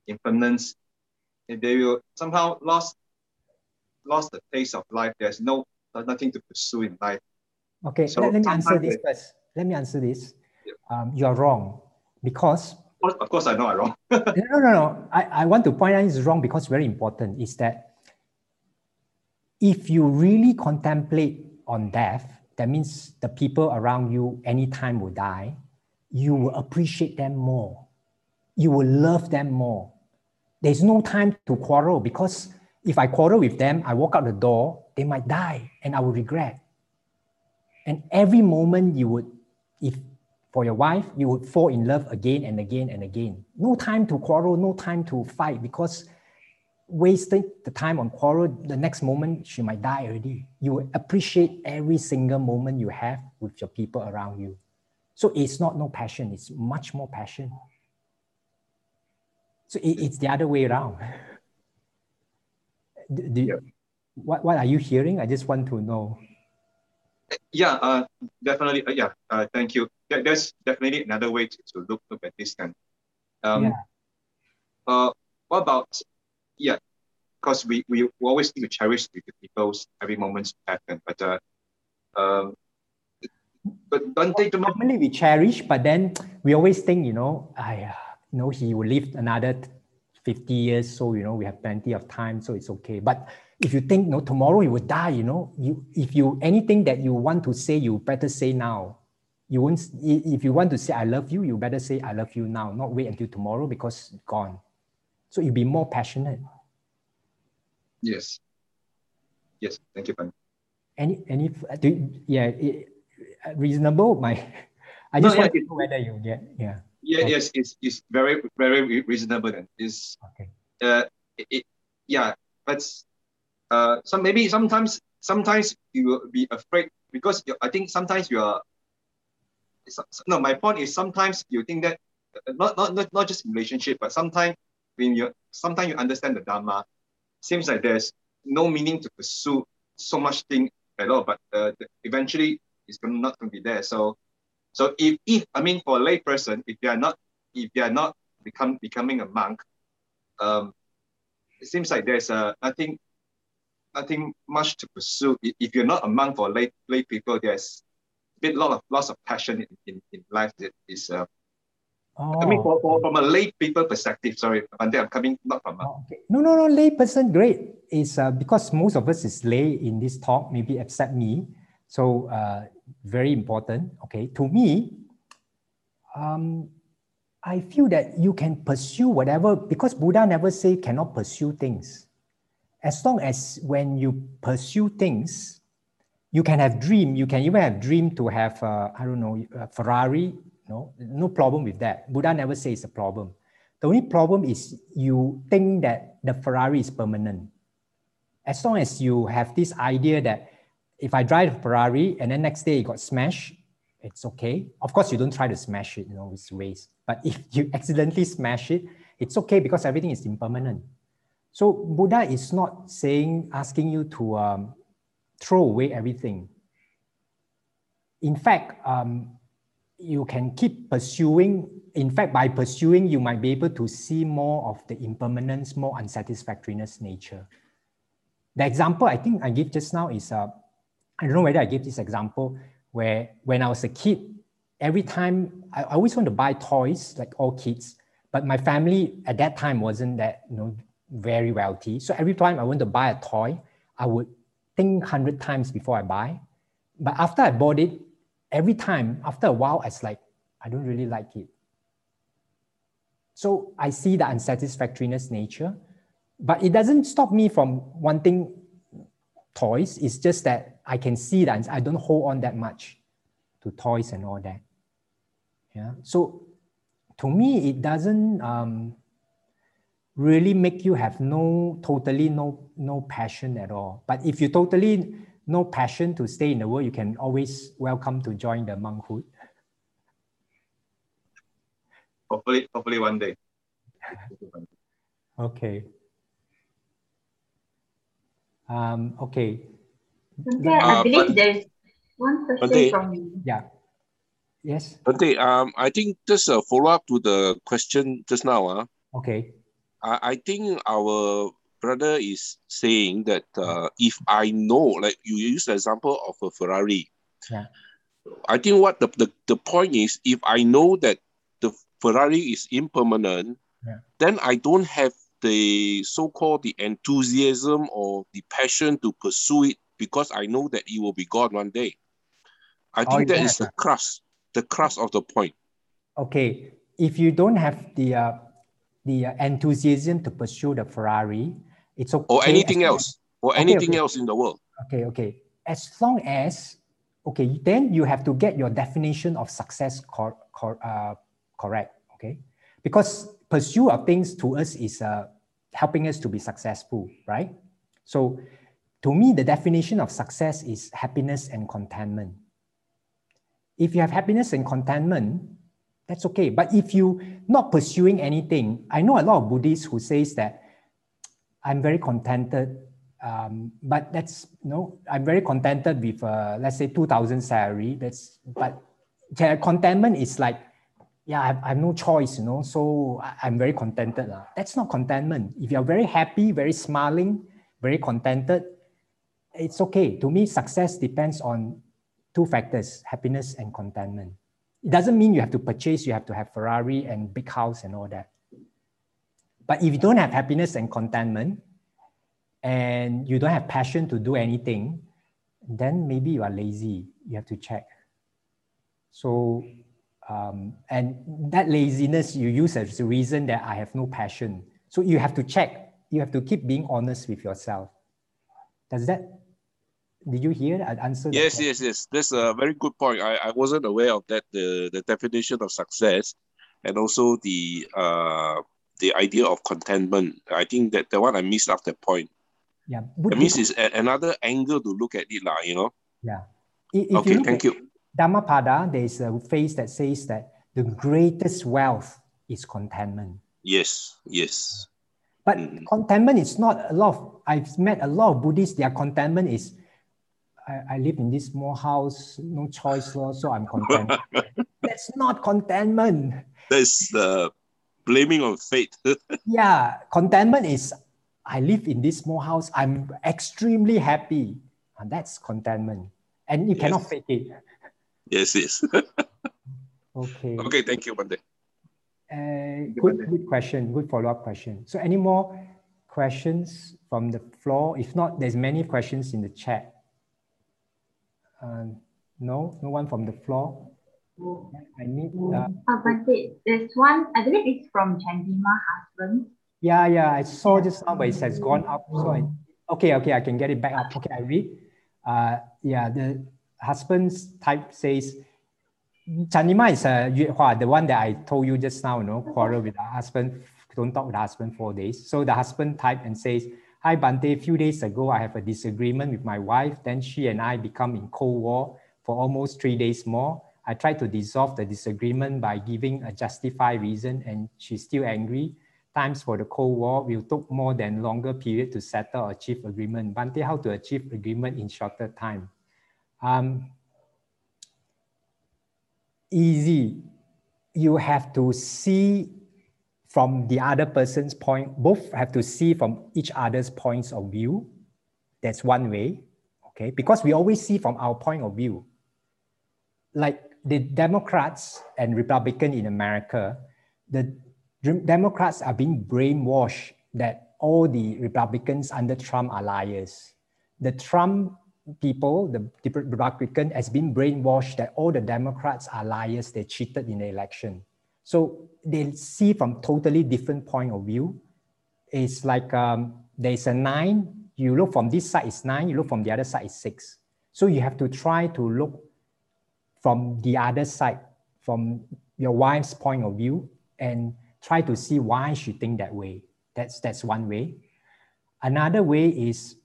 impermanence and they will somehow lost lost the taste of life. There's no there's nothing to pursue in life. Okay, So let, let me answer this it- first. Let me answer this. Yeah. Um, you are wrong because Of course, of course I know I'm wrong. no, no, no, no. I, I want to point out it's wrong because very important is that if you really contemplate on death, that means the people around you anytime will die, you will appreciate them more. You will love them more. There's no time to quarrel because if I quarrel with them, I walk out the door, they might die and I will regret. And every moment you would, if for your wife, you would fall in love again and again and again. No time to quarrel, no time to fight because wasting the time on quarrel, the next moment she might die already. You appreciate every single moment you have with your people around you. So it's not no passion, it's much more passion. So it, it's the other way around. Do, do you- what, what are you hearing? I just want to know. yeah, uh, definitely. Uh, yeah, uh, thank you. There- there's definitely another way to, to look look at this. Then, um, Yeah. uh, what about yeah? Because we, we always need to cherish the, people's every moment happen, but uh, um, but don't much. Normally we cherish, but then we always think, you know, I, you know, he will live another 50 years, so you know we have plenty of time, so it's okay. But if you think, no, tomorrow you will die, you know, you if you anything that you want to say, you better say now. You won't. If you want to say I love you, you better say I love you now, not wait until tomorrow because gone. So you'll be more passionate. Yes. Yes. Thank you, Pan. Any any do you- yeah it, reasonable. My I No, just yeah, want to know whether you get yeah Yeah. Okay. Yes. It's, it's very very reasonable. Then it's okay. uh, it, it, yeah, but uh, some maybe sometimes sometimes you will be afraid because you, I think sometimes you are. No, my point is sometimes you think that uh, not not not, not just relationship, but sometimes when you sometimes you understand the dharma, seems like there's no meaning to pursue so much thing at all, but uh, eventually it's not going to be there. So, so if if I mean for a lay person, if they are not if they are not become becoming a monk, um, it seems like there's uh, nothing nothing much to pursue. If, if you're not a monk for lay lay people, there's a bit lot of lots of passion in, in, in life that is uh, I mean for, for, from a lay people perspective, sorry, Bhante, I'm coming not from a Oh, okay. No, no, no. Lay person, great. Is uh, because most of us is lay in this talk, maybe except me. So uh, very important. Okay, to me, um, I feel that you can pursue whatever because Buddha never say cannot pursue things. As long as when you pursue things, you can have dream. You can even have dream to have uh, I don't know a Ferrari. No, no problem with that. Buddha never say it's a problem. The only problem is you think that the Ferrari is permanent. As long as you have this idea that if I drive a Ferrari and then next day it got smashed, it's okay. Of course, you don't try to smash it, you know, it's waste. But if you accidentally smash it, it's okay because everything is impermanent. So Buddha is not saying, asking you to um, throw away everything. In fact, um, you can keep pursuing. In fact, by pursuing, you might be able to see more of the impermanence, more unsatisfactoriness nature. The example I think I give just now is, uh, I don't know whether I gave this example where when I was a kid, every time I, always want to buy toys like all kids, but my family at that time wasn't that you know very wealthy. So every time I want to buy a toy, I would think hundred times before I buy. But after I bought it, every time after a while, it's like I don't really like it. So I see the unsatisfactoriness nature, but it doesn't stop me from wanting toys. It's just that I can see that I don't hold on that much to toys and all that. Yeah. So to me, it doesn't um, really make you have no totally no no passion at all. But if you totally no passion to stay in the world, you can always welcome to join the monkhood. Hopefully, hopefully one day. okay. Um, okay. Okay, I Uh, believe but- there's one question Bhante. from Yeah. Yes. Bhante, um, I think just a follow up to the question just now. Uh, Okay. I, I think our brother is saying that uh, if I know, like you use the example of a Ferrari. Yeah. I think what the, the, the point is, if I know that the Ferrari is impermanent, Yeah. then I don't have the so-called the enthusiasm or the passion to pursue it because I know that it will be gone one day. I Oh, think you that is the crux, the crux of the point. Okay. If you don't have the uh, the uh, enthusiasm to pursue the Ferrari, it's okay. Or anything else, or Okay, anything okay. else in the world. Okay, okay. As long as, okay, then you have to get your definition of success cor- cor- uh, correct, okay? Because pursue of things to us is uh, helping us to be successful, right? So to me, the definition of success is happiness and contentment. If you have happiness and contentment, that's okay. But if you not pursuing anything, I know a lot of Buddhists who says that I'm very contented um, but that's know I'm very contented with uh, let's say two thousand salary. That's but contentment is like yeah I have, I have no choice you know so I, I'm very contented lah. That's not contentment. If you're very happy, very smiling, very contented, it's okay. To me, success depends on two factors: happiness and contentment. It doesn't mean you have to purchase, you have to have Ferrari and big house and all that. But if you don't have happiness and contentment, and you don't have passion to do anything, then maybe you are lazy. You have to check. So, um, and that laziness you use as a reason that I have no passion. So you have to check. You have to keep being honest with yourself. Does that? Did you hear that answer? Yes, yes, yes. That's a very good point. I, I wasn't aware of that. The the definition of success, and also the uh the idea of contentment. I think that the one I missed that point. Yeah. That means it's a, another angle to look at it, lah. You know. Yeah. If Okay, look thank you. Dhammapada, there is a phrase that says that the greatest wealth is contentment. Yes, yes. But Mm. contentment is not a lot of, I've met a lot of Buddhists, their contentment is, I, I live in this small house, no choice, lor, so I'm content. That's not contentment. That's the blaming on fate. Yeah, contentment is, I live in this small house, I'm extremely happy. And that's contentment. And you cannot Yes. fake it. yes, yes. Okay. okay, thank you, Bhante. Uh, good, good question. Good follow-up question. So, any more questions from the floor? If not, there's many questions in the chat. Um, no, no one from the floor. I need. Uh, Oh, but there- there's one, I believe it's from Chandima husband. yeah, yeah. I saw just now, but it has gone up. So I, okay, okay, I can get it back up. Okay, I read. Uh, yeah, the husband's type says. Chandima is a Yue Hua, the one that I told you just now, you know, quarrel with the husband, don't talk with the husband four days. So the husband typed and says, Hi Bhante, a few days ago I have a disagreement with my wife. Then she and I become in cold war for almost three days more. I tried to dissolve the disagreement by giving a justified reason and she's still angry. Times for the Cold War will took more than longer period to settle or achieve agreement. Bhante, how to achieve agreement in shorter time? Um, easy. You have to see from the other person's point, both have to see from each other's points of view. That's one way, okay? Because we always see from our point of view. Like the Democrats and Republican in America, the Democrats are being brainwashed that all the Republicans under Trump are liars. The Trump people, the the Republican, has been brainwashed that all the Democrats are liars. They cheated in the election. So they see from totally different point of view. It's like um, there's a nine. You look from this side is nine. You look from the other side is six. So you have to try to look from the other side, from your wife's point of view, and try to see why she think that way. That's that's one way. Another way is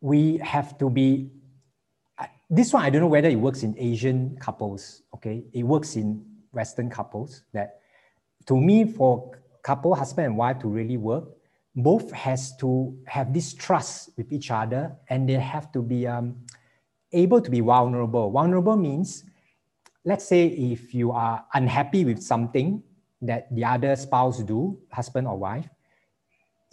we have to be this one i don't know whether it works in asian couples okay it works in western couples that to me for couple husband and wife to really work both has to have this trust with each other and they have to be um, able to be vulnerable. Vulnerable means let's say if you are unhappy with something that the other spouse do husband or wife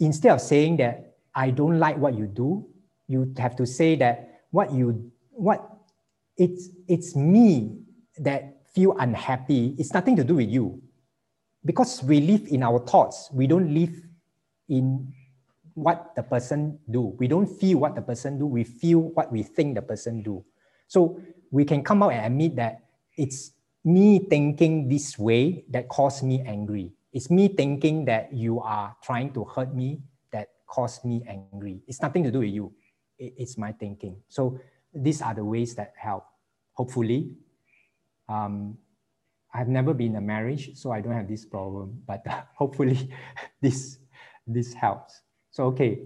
instead of saying that i don't like what you do you have to say that what you what it's it's me that feel unhappy. It's nothing to do with you. Because we live in our thoughts. We don't live in what the person do we don't feel what the person do we feel what we think the person do so we can come out and admit that it's me thinking this way that caused me angry it's me thinking that you are trying to hurt me that caused me angry it's nothing to do with you it's my thinking. So these are the ways that help. Hopefully, um, I've never been in a marriage, so I don't have this problem. But hopefully, this this helps. So okay,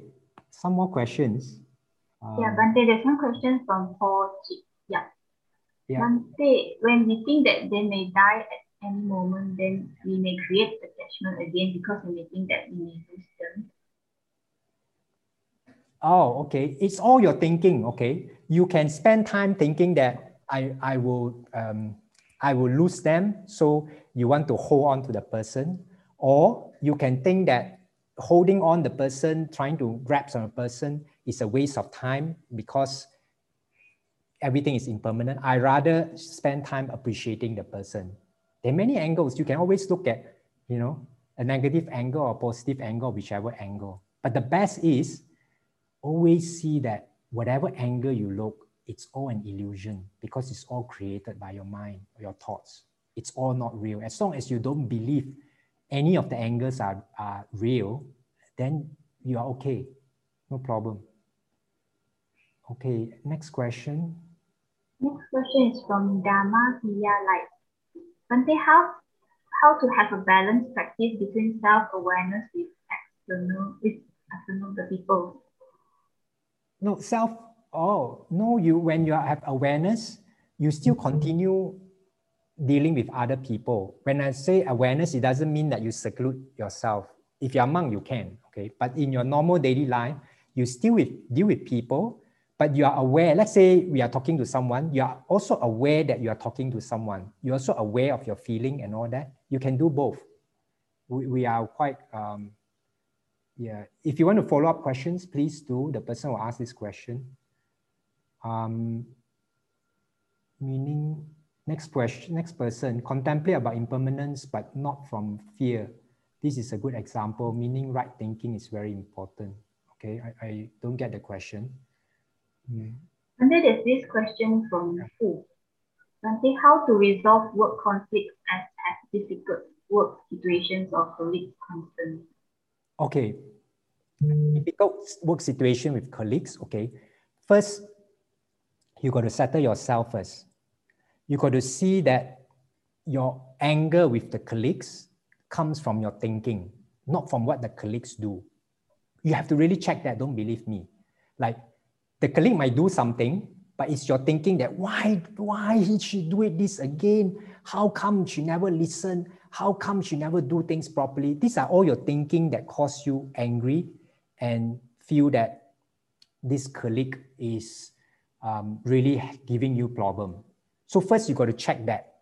some more questions. Um, yeah, Bhante, there's some questions from Paul. Yeah. Yeah. Bhante, when we think that they may die at any moment, then we may create attachment again because we may think that we may lose them. Oh, okay. It's all your thinking. Okay, you can spend time thinking that I I will um, I will lose them, so you want to hold on to the person, or you can think that holding on the person, trying to grab a person, is a waste of time because everything is impermanent. I rather spend time appreciating the person. There are many angles. You can always look at, you know, a negative angle or positive angle, whichever angle. But the best is always see that whatever angle you look, it's all an illusion because it's all created by your mind, your thoughts. It's all not real. As long as you don't believe any of the angles are, are real, then you are okay. No problem. Okay, next question. Next question is from Dharma Hiya Light. Bhante, how, how to have a balanced practice between self-awareness with external, with external the people? No, self, oh, no, you, when you have awareness, you still continue dealing with other people. When I say awareness, it doesn't mean that you seclude yourself. If you're a monk, you can, okay? But in your normal daily life, you still with, deal with people, but you are aware. Let's say we are talking to someone, you are also aware that you are talking to someone. You're also aware of your feeling and all that. You can do both. We, we are quite, um, yeah. If you want to follow up questions, please do. The person will ask this question. Um, meaning, next question, next person, contemplate about impermanence, but not from fear. This is a good example, meaning right thinking is very important. Okay, I, I don't get the question. Hmm. And then there's this question from Fu. Bhante, how to resolve work conflicts as, as difficult work situations or colleague concerns? Okay. Difficult work situation with colleagues, okay. First, you got to settle yourself first. You got to see that your anger with the colleagues comes from your thinking, not from what the colleagues do. You have to really check that, don't believe me. Like the colleague might do something, but it's your thinking that why, why did she do it this again? How come she never listen? How come she never do things properly? These are all your thinking that cause you angry and feel that this colleague is um, really giving you problem. So first you got to check that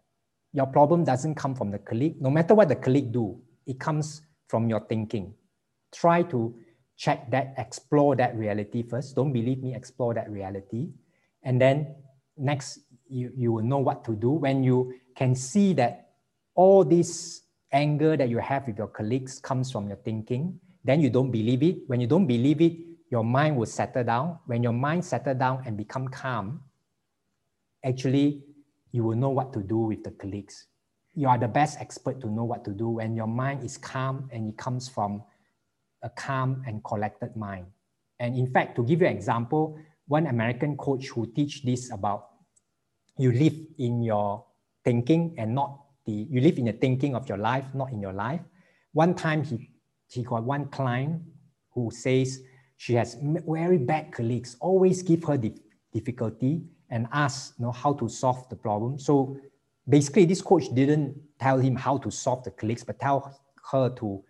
your problem doesn't come from the colleague. No matter what the colleague do, it comes from your thinking. Try to check that, explore that reality first. Don't believe me, explore that reality. And then next, you, you will know what to do when you can see that all this anger that you have with your colleagues comes from your thinking. Then you don't believe it. When you don't believe it, your mind will settle down. When your mind settle down and become calm, actually you will know what to do with the colleagues. You are the best expert to know what to do when your mind is calm and it comes from a calm and collected mind. And in fact, to give you an example, one American coach who teach this about you live in your thinking and not the you live in the thinking of your life, not in your life. One time he he got one client who says she has very bad colleagues, always give her the difficulty and ask you know, how to solve the problem. So basically, this coach didn't tell him how to solve the clicks, but tell her to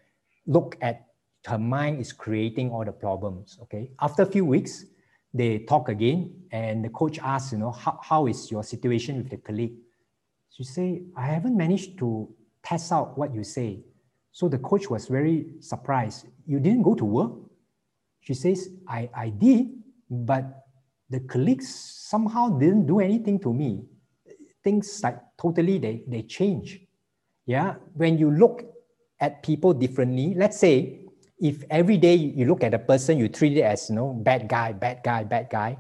look at her mind is creating all the problems. Okay. After a few weeks, they talk again, and the coach asks, you know, how, how is your situation with the colleague? She say, I haven't managed to test out what you say. So the coach was very surprised. You didn't go to work? She says, I, I did, but the colleagues somehow didn't do anything to me. Things like totally they, they change. Yeah. When you look at people differently, let's say if every day you look at a person, you treat it as you know, bad guy, bad guy, bad guy,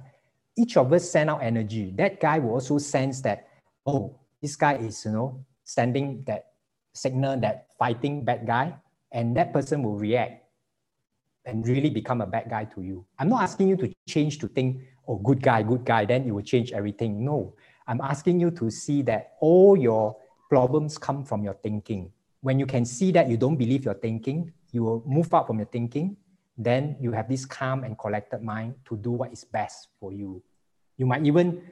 each of us send out energy. That guy will also sense that, oh, this guy is, you know, sending that signal that fighting bad guy, and that person will react and really become a bad guy to you. I'm not asking you to change to think, oh, good guy, good guy, then you will change everything. No, I'm asking you to see that all your problems come from your thinking. When you can see that you don't believe your thinking, you will move out from your thinking. Then you have this calm and collected mind to do what is best for you. You might even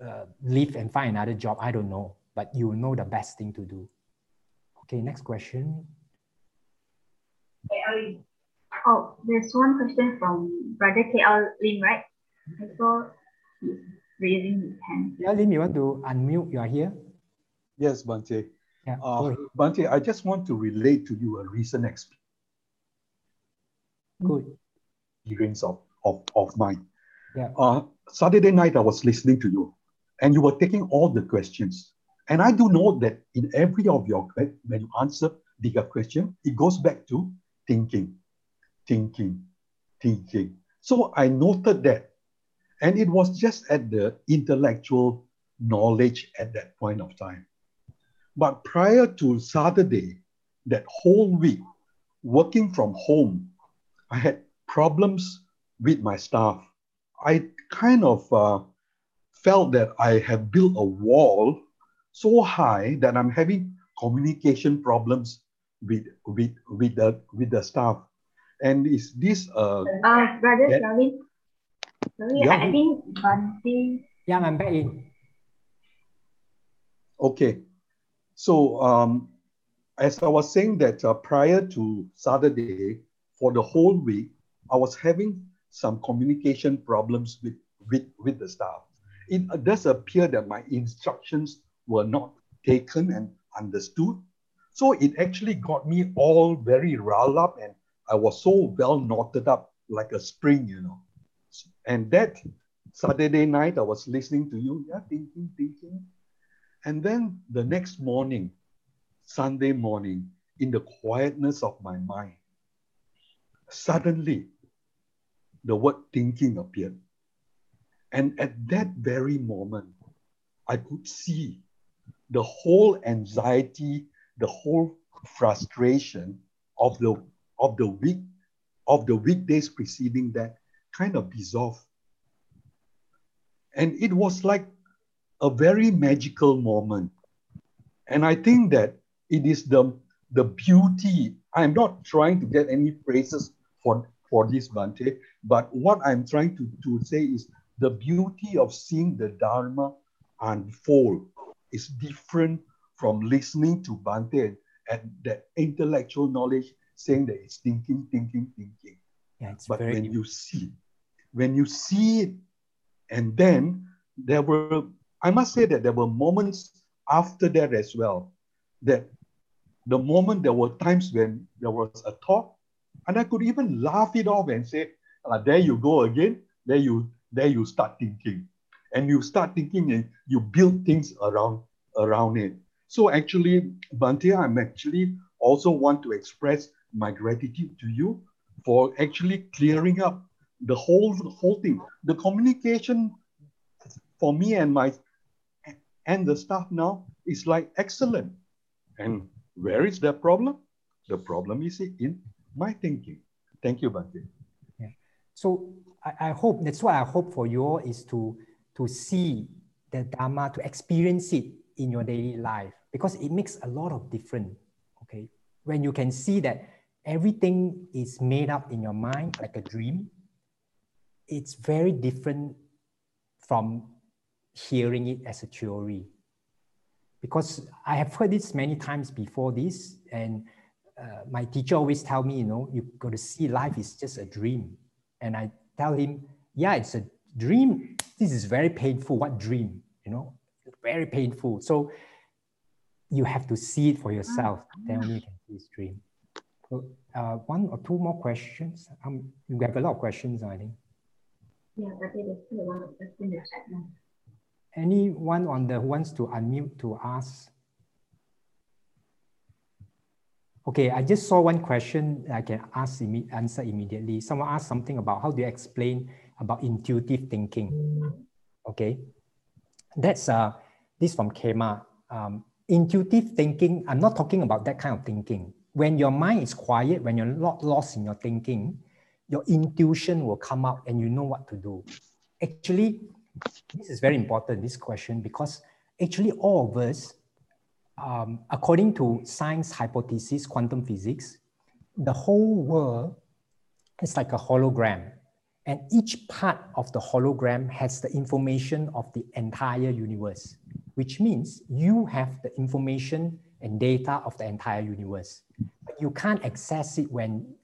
uh, leave and find another job. I don't know, but you will know the best thing to do. Okay, next question. Oh, there's one question from Brother KL Lim, right? I saw he's raising his hand. Yeah, Lim, you want to unmute? You are here. Yes, Bhante. Yeah, uh, Bhante, I just want to relate to you a recent experience. Good. Experience of, of, of mine. Yeah. Uh, Saturday night, I was listening to you, and you were taking all the questions. And I do know that in every of your when you answer bigger question, it goes back to thinking, thinking, thinking. So I noted that. And it was just at the intellectual knowledge at that point of time. But prior to Saturday, that whole week, working from home, I had problems with my staff. I kind of uh, felt that I have built a wall so high that I'm having communication problems with with with the with the staff. And is this uh, uh brother that? Sorry, Yeah. I think Bhante. Yeah, I'm back in. Okay. So um, as I was saying that uh, prior to Saturday, for the whole week, I was having some communication problems with, with, with the staff. It uh, does appear that my instructions were not taken and understood. So it actually got me all very riled up and I was so well knotted up like a spring, you know. And that Saturday night, I was listening to you, yeah, thinking, thinking. And then the next morning, Sunday morning, in the quietness of my mind, suddenly the word thinking appeared. And at that very moment, I could see the whole anxiety, the whole frustration of the of the week of the weekdays preceding that kind of dissolve. And it was like a very magical moment. And I think that it is the, the beauty. I'm not trying to get any praises for, for this Bhante, but what I'm trying to, to say is the beauty of seeing the Dharma unfold is different from listening to Bhante and, and that intellectual knowledge saying that it's thinking, thinking, thinking. Yeah, it's but very when you see, when you see it, and then there were, I must say that there were moments after that as well, that the moment there were times when there was a thought, and I could even laugh it off and say, ah, there you go again, there you, there you start thinking. And you start thinking and you build things around, around it. So actually, Bhante, I'm actually also want to express my gratitude to you for actually clearing up the whole whole thing. The communication for me and my and the staff now is like excellent. And where is the problem? The problem is in my thinking. Thank you, Bhante. Yeah. So I, I hope that's what I hope for you all is to to see the Dharma, to experience it in your daily life because it makes a lot of difference. Okay. When you can see that everything is made up in your mind like a dream, it's very different from hearing it as a theory. Because I have heard this many times before this, and uh, my teacher always tell me, you know, you got to see life is just a dream. And I tell him, yeah, it's a dream. This is very painful. What dream? You know, very painful. So you have to see it for yourself. Then only you can see this dream. So, uh, one or two more questions. Um, we have a lot of questions, I think. Yeah, but there's still a lot of questions in the chat now. Anyone on the wants to unmute to ask? Okay, I just saw one question I can ask imme answer immediately. Someone asked something about how do you explain about intuitive thinking? Okay, that's uh, this from Kema. Um, intuitive thinking, I'm not talking about that kind of thinking. When your mind is quiet, when you're not lost in your thinking, your intuition will come out and you know what to do. Actually, this is very important, this question, because actually all of us, um, according to science hypothesis, quantum physics, the whole world is like a hologram. And each part of the hologram has the information of the entire universe, which means you have the information and data of the entire universe. But you can't access it when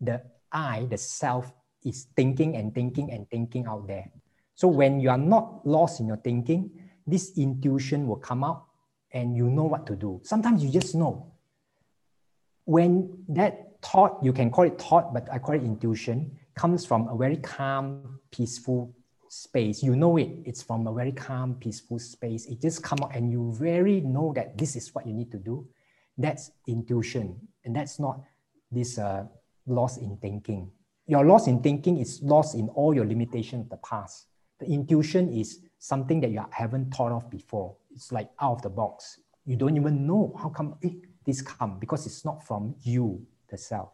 the I, the self, is thinking and thinking and thinking out there. So when you are not lost in your thinking, this intuition will come out and you know what to do. Sometimes you just know. When that thought, you can call it thought, but I call it intuition, comes from a very calm, peaceful space. You know it. It's from a very calm, peaceful space. It just come out and you very know that this is what you need to do. That's intuition. And that's not this uh, loss in thinking. Your loss in thinking is lost in all your limitation of the past. The intuition is something that you haven't thought of before. It's like out of the box. You don't even know how come eh, this come because it's not from you, the self.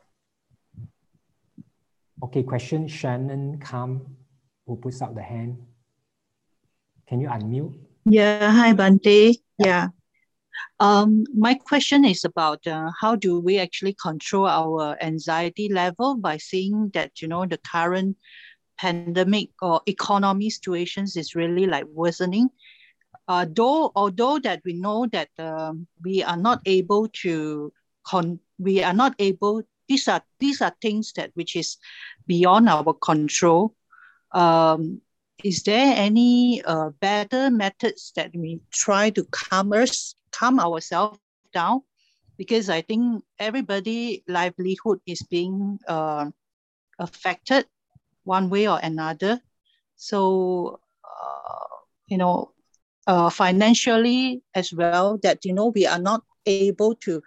Okay, question Shannon Kam, who puts up the hand. Can you unmute? Yeah, hi Bhante. Yeah. Um, my question is about uh, how do we actually control our anxiety level by seeing that, you know, the current pandemic or economy situations is really like worsening. Uh, though, although that we know that um, we are not able to, con- we are not able, these are, these are things that which is beyond our control. Um, is there any uh, better methods that we try to calm us, calm ourselves down? Because I think everybody livelihood is being uh, affected one way or another. So, uh, you know, uh, financially as well, that, you know, we are not able to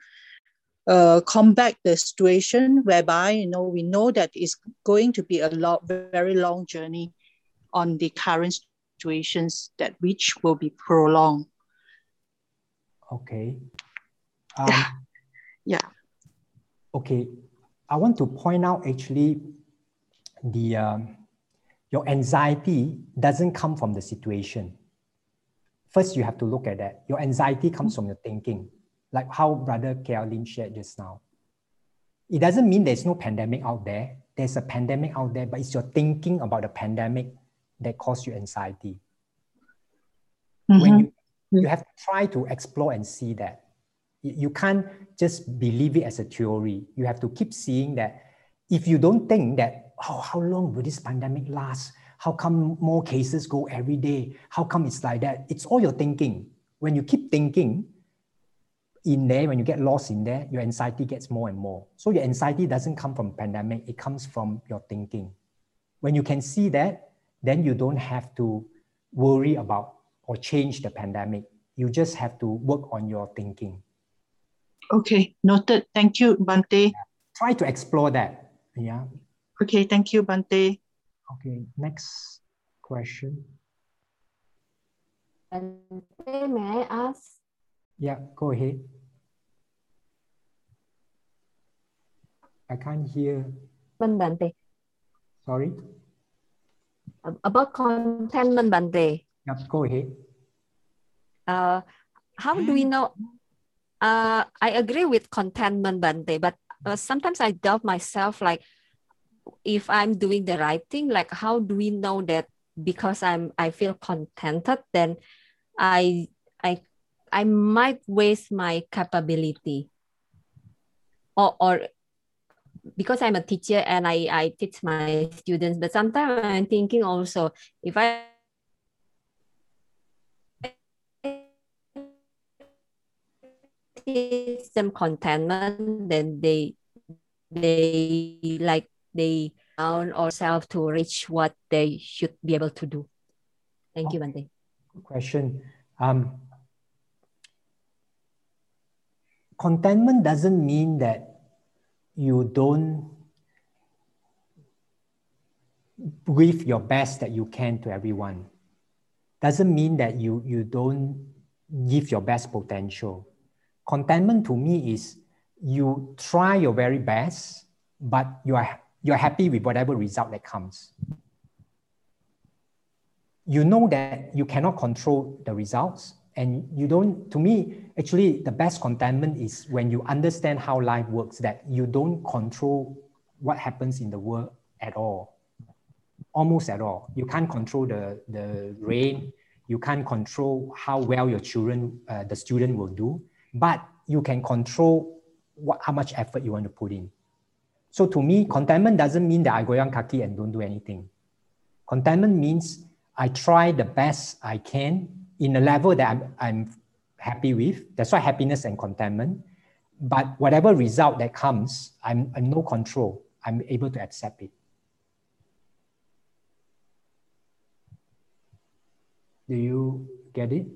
uh, combat the situation whereby, you know, we know that it's going to be a lot, very long journey on the current situations that which will be prolonged. Okay. Um, yeah. Okay. I want to point out actually the um, your anxiety doesn't come from the situation. First, you have to look at that. Your anxiety comes from your thinking, like how Brother Kaolin shared just now. It doesn't mean there's no pandemic out there. There's a pandemic out there, but it's your thinking about the pandemic that causes you anxiety. Mm-hmm. When you, Hmm. you have to try to explore and see that. You can't just believe it as a theory. You have to keep seeing that if you don't think that oh, how long will this pandemic last? How come more cases go every day? How come it's like that? It's all your thinking. When you keep thinking in there, when you get lost in there, your anxiety gets more and more. So your anxiety doesn't come from pandemic, it comes from your thinking. When you can see that, then you don't have to worry about or change the pandemic. You just have to work on your thinking. Okay, noted. Thank you, Bhante. Try to explore that. Yeah. Okay, thank you, Bhante. Okay, next question. Bhante, may I ask? Yeah, go ahead. I can't hear. Bhante. Sorry? About contentment, Bhante. Yeah, go ahead. Uh, how do we know? Uh, I agree with contentment, Bhante, but uh, sometimes I doubt myself, like, if I'm doing the right thing, like how do we know that because I'm I feel contented, then I I I might waste my capability. Or or because I'm a teacher and I, I teach my students, but sometimes I'm thinking also if I teach them contentment, then they they like they down ourselves to reach what they should be able to do. Thank you, Bhante. Good question. Um, contentment doesn't mean that you don't give your best that you can to everyone. Doesn't mean that you, you don't give your best potential. Contentment to me is you try your very best, but you are you're happy with whatever result that comes. You know that you cannot control the results, and you don't, to me, actually, the best contentment is when you understand how life works, that you don't control what happens in the world at all, almost at all. You can't control the, the rain, you can't control how well your children, uh, the student will do, but you can control what, how much effort you want to put in. So to me, contentment doesn't mean that I goyang kaki and don't do anything. Contentment means I try the best I can in a level that I'm, I'm happy with. That's why happiness and contentment. But whatever result that comes, I'm, I'm no control. I'm able to accept it. Do you get it?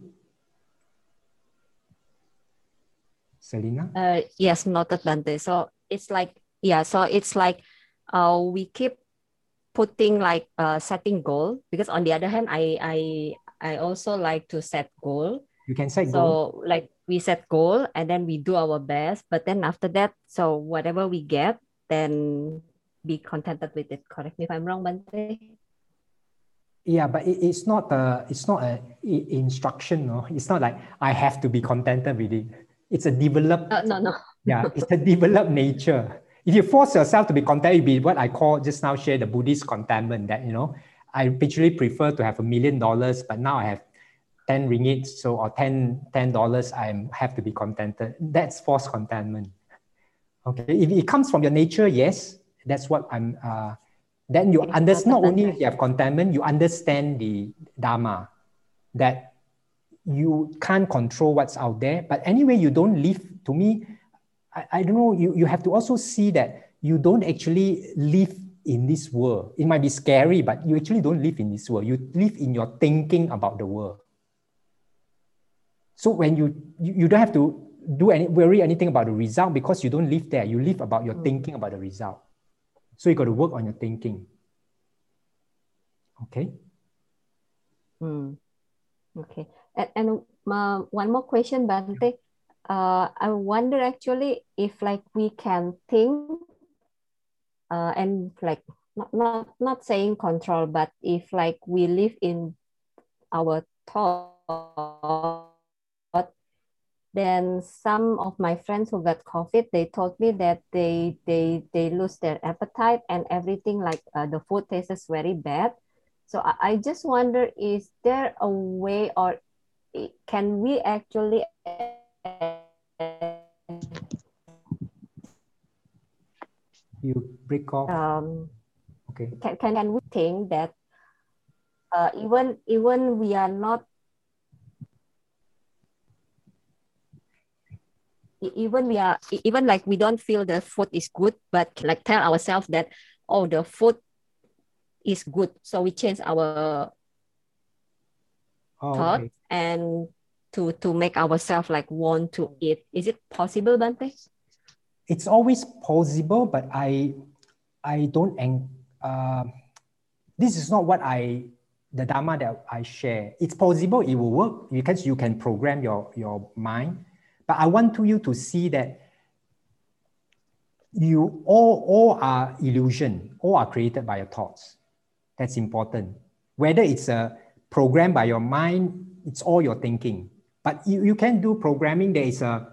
Selina? Uh, yes, noted, Bhante. So it's like yeah so it's like uh, we keep putting like uh, setting goal because on the other hand i i i also like to set goal you can set so goal. So like we set goal and then we do our best but then after that so whatever we get then be contented with it correct me if i'm wrong Bhante yeah but it, it's not a it's not a instruction no it's not like i have to be contented with it it's a developed uh, no no yeah it's a developed nature if you force yourself to be content, be what I call just now share the Buddhist contentment that, you know, I actually prefer to have a million dollars, but now I have 10 ringgit, so or 10 dollars, I have to be contented. That's false contentment. Okay, if it comes from your nature, yes, that's what I'm. Uh, then you understand not only you have contentment, you understand the dharma that you can't control what's out there. But anyway, you don't live. To me, I, I don't know, you, you have to also see that you don't actually live in this world. It might be scary, but you actually don't live in this world. You live in your thinking about the world. So when you you, you don't have to do any worry anything about the result because you don't live there. You live about your thinking about the result. So you got to work on your thinking. Okay. Mm. Okay. And, and uh, one more question, Bhante. Uh, I wonder actually if like we can think uh, and like not, not not saying control, but if like we live in our thought, then some of my friends who got COVID, they told me that they they they lose their appetite and everything like uh, the food tastes very bad. So I, I just wonder, is there a way or can we actually you break off. Um, okay. can, can, can we think that uh, even even we are not even we are even like we don't feel the food is good but like tell ourselves that oh the food is good. So we change our oh, thought. okay. And to to make ourselves like want to eat. Is it possible bhante? It's always possible but i i don't uh, this is not what i the dharma that i share. It's possible it will work because you can program your your mind. But i want to you to see that you all all are illusion all are created by your thoughts. That's important. Whether it's a program by your mind it's all your thinking but you, you can do programming there is a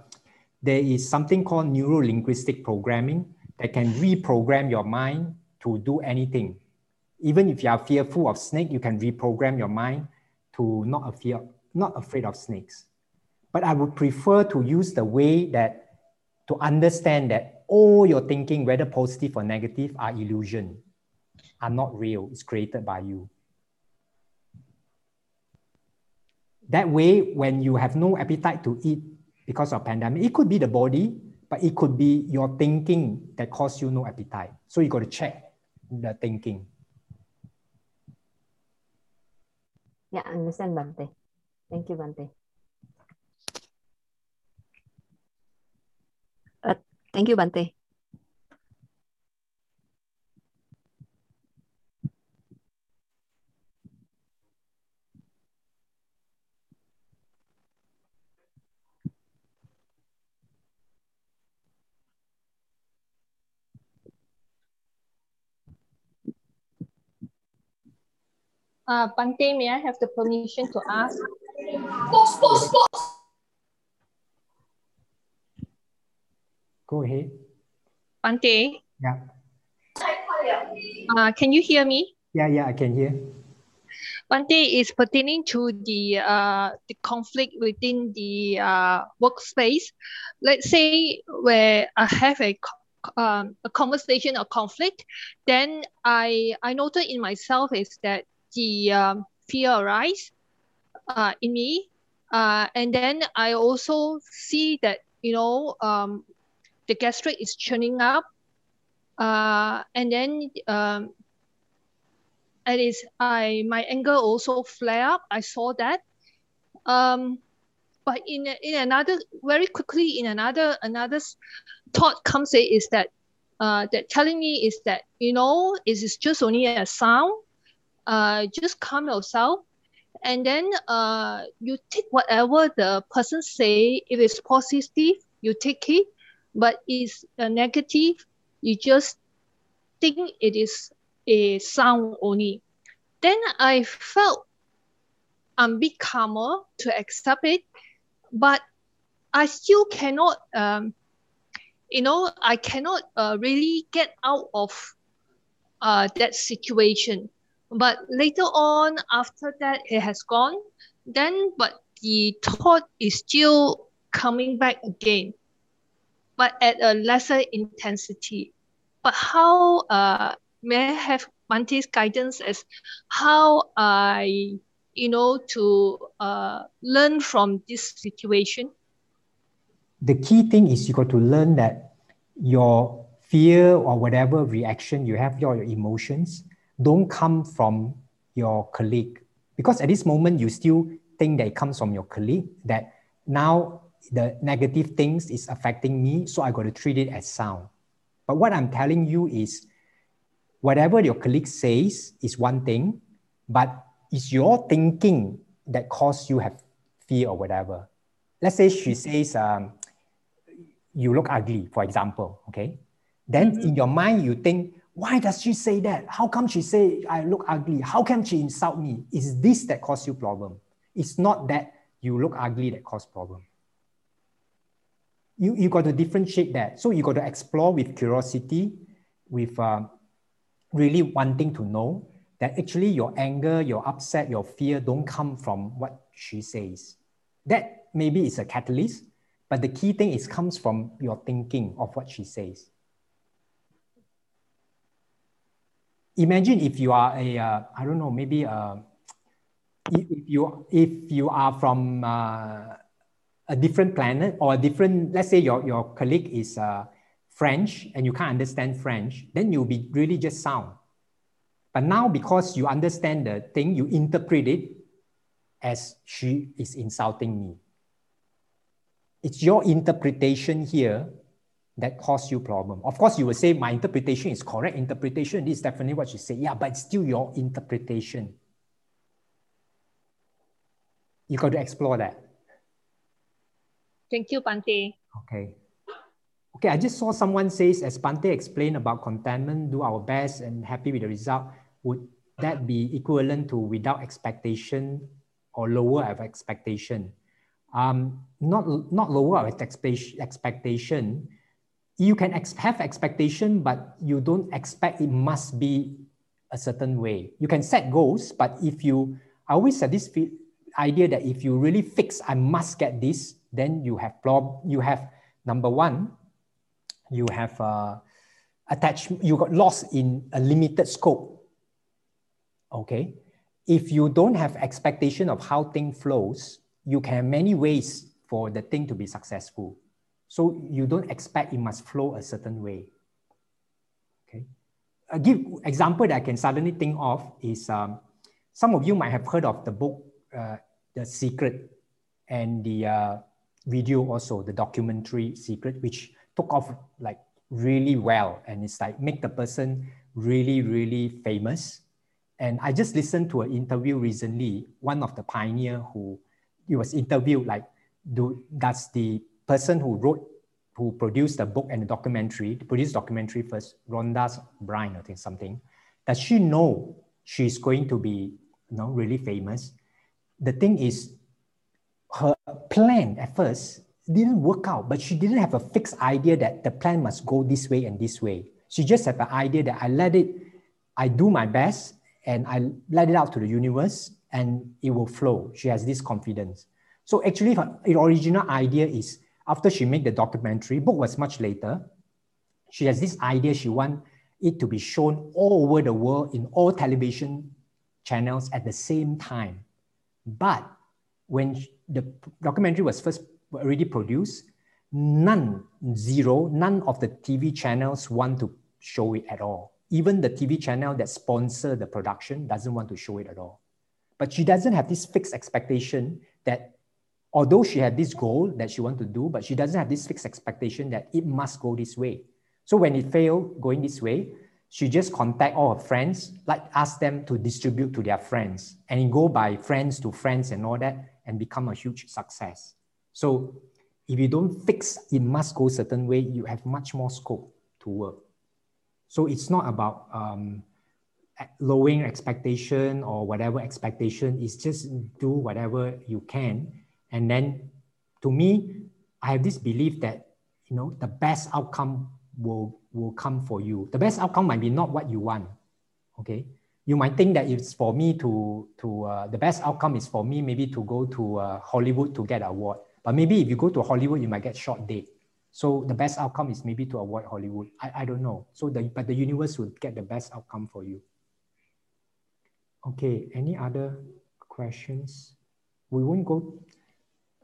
there is something called neuro-linguistic programming that can reprogram your mind to do anything. Even if you are fearful of snake, you can reprogram your mind to not, a fear, not afraid of snakes. But I would prefer to use the way that to understand that all your thinking, whether positive or negative, are illusion, are not real. It's created by you. That way, when you have no appetite to eat, because of pandemic. It could be the body, but it could be your thinking that cause you no appetite. So you got to check the thinking. Yeah, I understand, Bhante. Thank you, Bhante. Uh, thank you, Bhante. Uh, Bhante, may I have the permission to ask? Go ahead. Bhante? Yeah. Uh, can you hear me? Yeah, yeah, I can hear. Bhante is pertaining to the uh, the conflict within the uh, workspace. Let's say where I have a um, a conversation or conflict, then I I noted in myself is that the um, fear arise uh, in me. Uh, and then I also see that, you know, um, the gastric is churning up. Uh, and then um, and is I my anger also flare up. I saw that. Um, but in in another very quickly in another another thought comes in is that uh, that telling me is that you know it is just only a sound uh, just calm yourself and then uh, you take whatever the person say. If it's positive you take it. But it's negative you just think it is a sound only. Then i felt a bit calmer to accept it. But i still cannot um, you know i cannot uh, really get out of uh, that situation but later on, after that, it has gone. Then, but the thought is still coming back again, but at a lesser intensity. But how uh, may I have Bhante's guidance as how I, you know, to uh, learn from this situation? The key thing is you got to learn that your fear or whatever reaction you have, your, your emotions, don't come from your colleague because at this moment you still think that it comes from your colleague that now the negative things is affecting me so i got to treat it as sound but what i'm telling you is whatever your colleague says is one thing but it's your thinking that cause you have fear or whatever. Let's say she says, um, you look ugly, for example, okay? Then mm-hmm. in your mind, you think, why does she say that? How come she say I look ugly? How can she insult me? Is this that cause you problem? It's not that you look ugly that cause problem. You, you got to differentiate that. So you got to explore with curiosity, with uh, really wanting to know that actually your anger, your upset, your fear don't come from what she says. That maybe is a catalyst, but the key thing is comes from your thinking of what she says. Imagine if you are a uh, I don't know, maybe uh, if you if you are from uh, a different planet or a different, let's say your, your colleague is uh, French and you can't understand French, then you'll be really just sound. But now because you understand the thing, you interpret it as she is insulting me. It's your interpretation here that cause you problem. Of course, you will say my interpretation is correct interpretation. This is definitely what you say. Yeah, but it's still your interpretation. You got to explore that. Thank you, Bhante. Okay. Okay, I just saw someone says, as Bhante explained about contentment, do our best and happy with the result. Would that be equivalent to without expectation or lower of expectation? Um, not, not lower of expectation. You can ex have expectation, but you don't expect it must be a certain way. You can set goals, but if you, I always had this idea that if you really fix, I must get this, then you have prob you have number one, you have uh, attachment, you got lost in a limited scope. Okay. If you don't have expectation of how thing flows, you can many ways for the thing to be successful. So you don't expect it must flow a certain way. Okay. A give example that I can suddenly think of is um, some of you might have heard of the book uh, The Secret and the uh, video also, the documentary Secret, which took off like really well. And it's like make the person really, really famous. And I just listened to an interview recently, one of the pioneer who he was interviewed like, do, does the person who wrote, who produced the book and the documentary, produced documentary first, Rhonda Byrne, I think something, does she know she's going to be you know, really famous? The thing is, her plan at first didn't work out, but she didn't have a fixed idea that the plan must go this way and this way. She just had the idea that I let it, I do my best and I let it out to the universe and it will flow. She has this confidence. So actually her original idea is after she made the documentary, book was much later, she has this idea she want it to be shown all over the world in all television channels at the same time. But when the documentary was first already produced, none, zero, none of the TV channels want to show it at all. Even the TV channel that sponsor the production doesn't want to show it at all. But she doesn't have this fixed expectation that although she had this goal that she want to do, but she doesn't have this fixed expectation that it must go this way. So when it failed going this way, she just contact all her friends, like ask them to distribute to their friends and go by friends to friends and all that and become a huge success. So if you don't fix it must go certain way, you have much more scope to work. So it's not about um, lowering expectation or whatever expectation. It's just do whatever you can. And then to me, I have this belief that, you know, the best outcome will, will come for you. The best outcome might be not what you want. Okay you might think that it's for me to, to uh, the best outcome is for me maybe to go to uh, Hollywood to get an award. But maybe if you go to Hollywood, you might get short date. So the best outcome is maybe to avoid Hollywood. I, I don't know. So the, but the universe will get the best outcome for you. Okay, any other questions? We won't go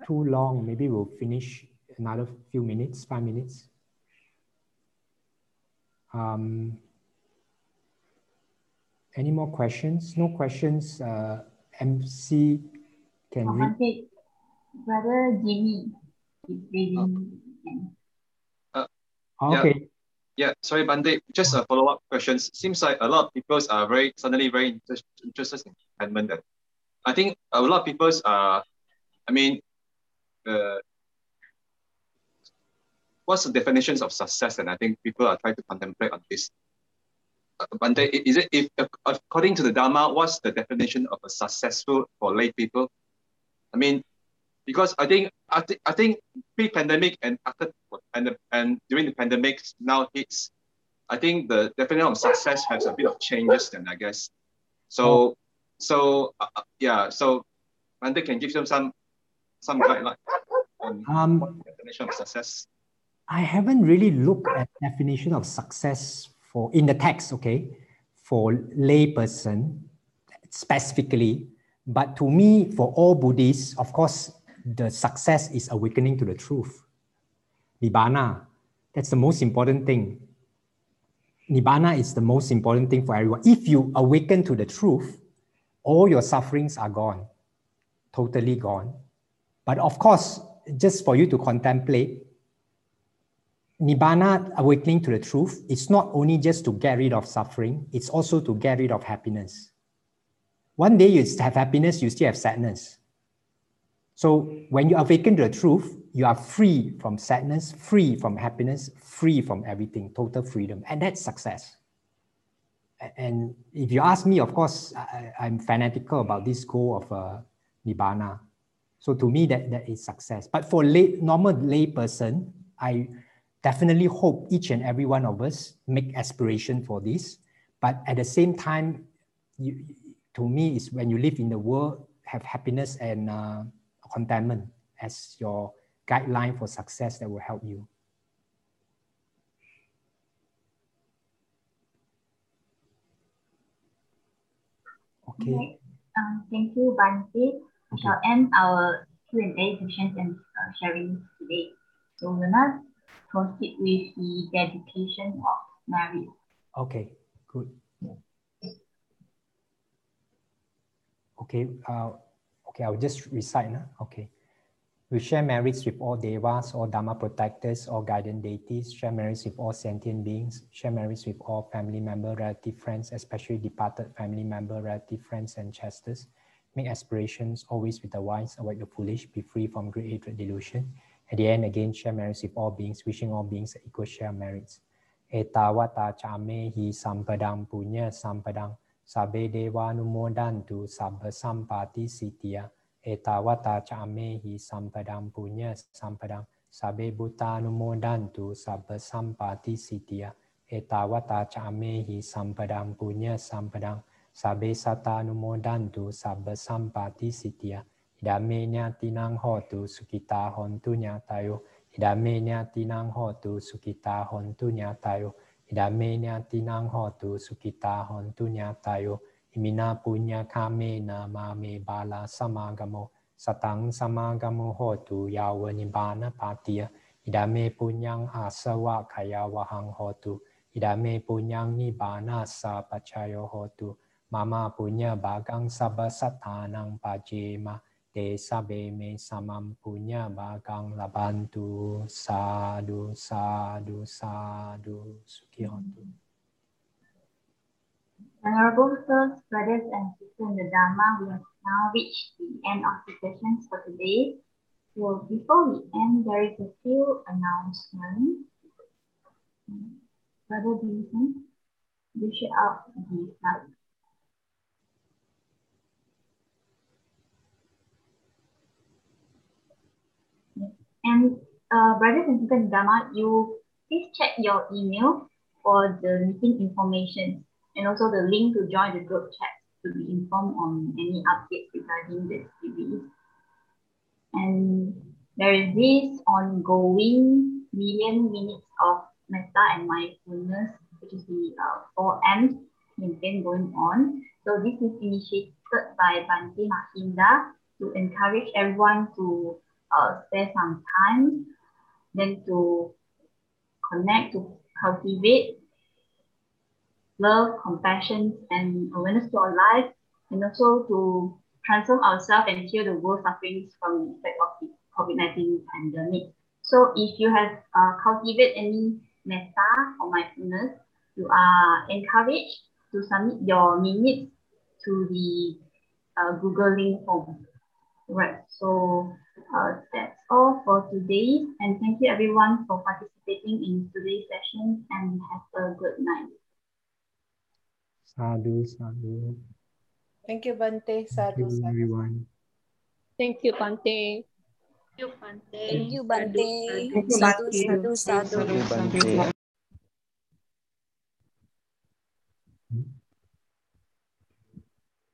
too long. Maybe we'll finish another few minutes, five minutes. Um, any more questions? No questions. Uh, MC can oh, read. Brother Jimmy is reading. Uh, okay. Yeah. Yeah, sorry, Bhante. Just a follow-up question. Seems like a lot of people are very suddenly very inter interested in contentment. I think a lot of people's uh, I mean, uh, what's the definitions of success? And I think people are trying to contemplate on this. Uh, Bhante, is it if according to the Dharma, what's the definition of a successful for lay people? I mean, because I think I, th- I think pre-pandemic and after and and during the pandemic now hits, I think the definition of success has a bit of changes. Then I guess, so so uh, uh yeah, so Bhante can give them some some guideline on um, definition of success. I haven't really looked at definition of success for in the text, okay, for layperson specifically. But to me, for all Buddhists, of course, the success is awakening to the truth. Nibbana, that's the most important thing. Nibbana is the most important thing for everyone. If you awaken to the truth, all your sufferings are gone, totally gone. But of course, just for you to contemplate, Nibbana, awakening to the truth, it's not only just to get rid of suffering, it's also to get rid of happiness. One day you have happiness, you still have sadness. So when you awaken to the truth, you are free from sadness, free from happiness, free from everything, total freedom. And that's success. And if you ask me, of course, I, am fanatical about this goal of uh, Nibbana. So to me, that, that is success. But for lay, normal lay person, I definitely hope each and every one of us make aspiration for this. But at the same time, you, to me, is when you live in the world, have happiness and uh, contentment as your guideline for success that will help you. Okay. Um, thank you, Bhante. We shall end our Q&A sessions and uh, sharing today. So we'll now proceed with the dedication of merits. Okay, good. Okay, uh, Okay, I'll just recite. Nah? Okay. We share merits with all devas, all dharma protectors, all guardian deities, share merits with all sentient beings, share merits with all family member, relative friends, especially departed family member, relative friends, and chasters. Make aspirations always with the wise, avoid the foolish, be free from great hatred, delusion. At the end, again, share merits with all beings, wishing all beings equal share merits. Etawata chame hi sampadang punya sampadang sabe dewa numodantu sabba sampati sitya. Etawata chame hi sampadang punya sampadang sabe buta numodantu sabba sampati sitya. Etawata chame hi sampadang punya sampadang sabe sataanumodantu sabba sampati sitya idame tinang hotu sukita hontunya tayo idame tinang hotu sukita hontunya tayo idame tinang hotu sukita hontunya tayo imina punya kame nama me bala samagamo. Satang samagamo hotu yawa nibbana patiya idame punyang asawa kaya wahang hotu. Idame punyang nibbana sa pacayo hotu mama punya bagang sabasatanang pajema te sabe me samam punya bagang labantu sadu sadu sadu sukhi hontu. Honorable sirs, brothers and sisters in the Dharma, we have now reached the end of the sessions for today. So before we end, there is a few announcements. Brother Jason, you share out the slide. And uh, brothers and sisters in Dharma, you please check your email for the meeting information and also the link to join the group chat to be informed on any updates regarding the series. And there is this ongoing million minutes of metta and mindfulness, which is the uh, 4 M's campaign going on. So this is initiated by Bhante Mahinda to encourage everyone to uh, spare some time, then to connect, to cultivate love, compassion, and awareness to our life, and also to transform ourselves and heal the world sufferings from the effect of the COVID-19 pandemic. So if you have uh, cultivate any metta or mindfulness, you are encouraged to submit your minutes to the uh, Google Link form. Right, so uh, that's all for today. And thank you everyone for participating in today's session and have a good night. Sadhu, sadhu. Thank you, Bhante. Thank you, sadhu. everyone. Thank you, Bhante. Thank you, Bhante. Thank you, Bhante. Thank you, Sadhu, Bhante. sadhu, sadhu. Thank you, Bhante.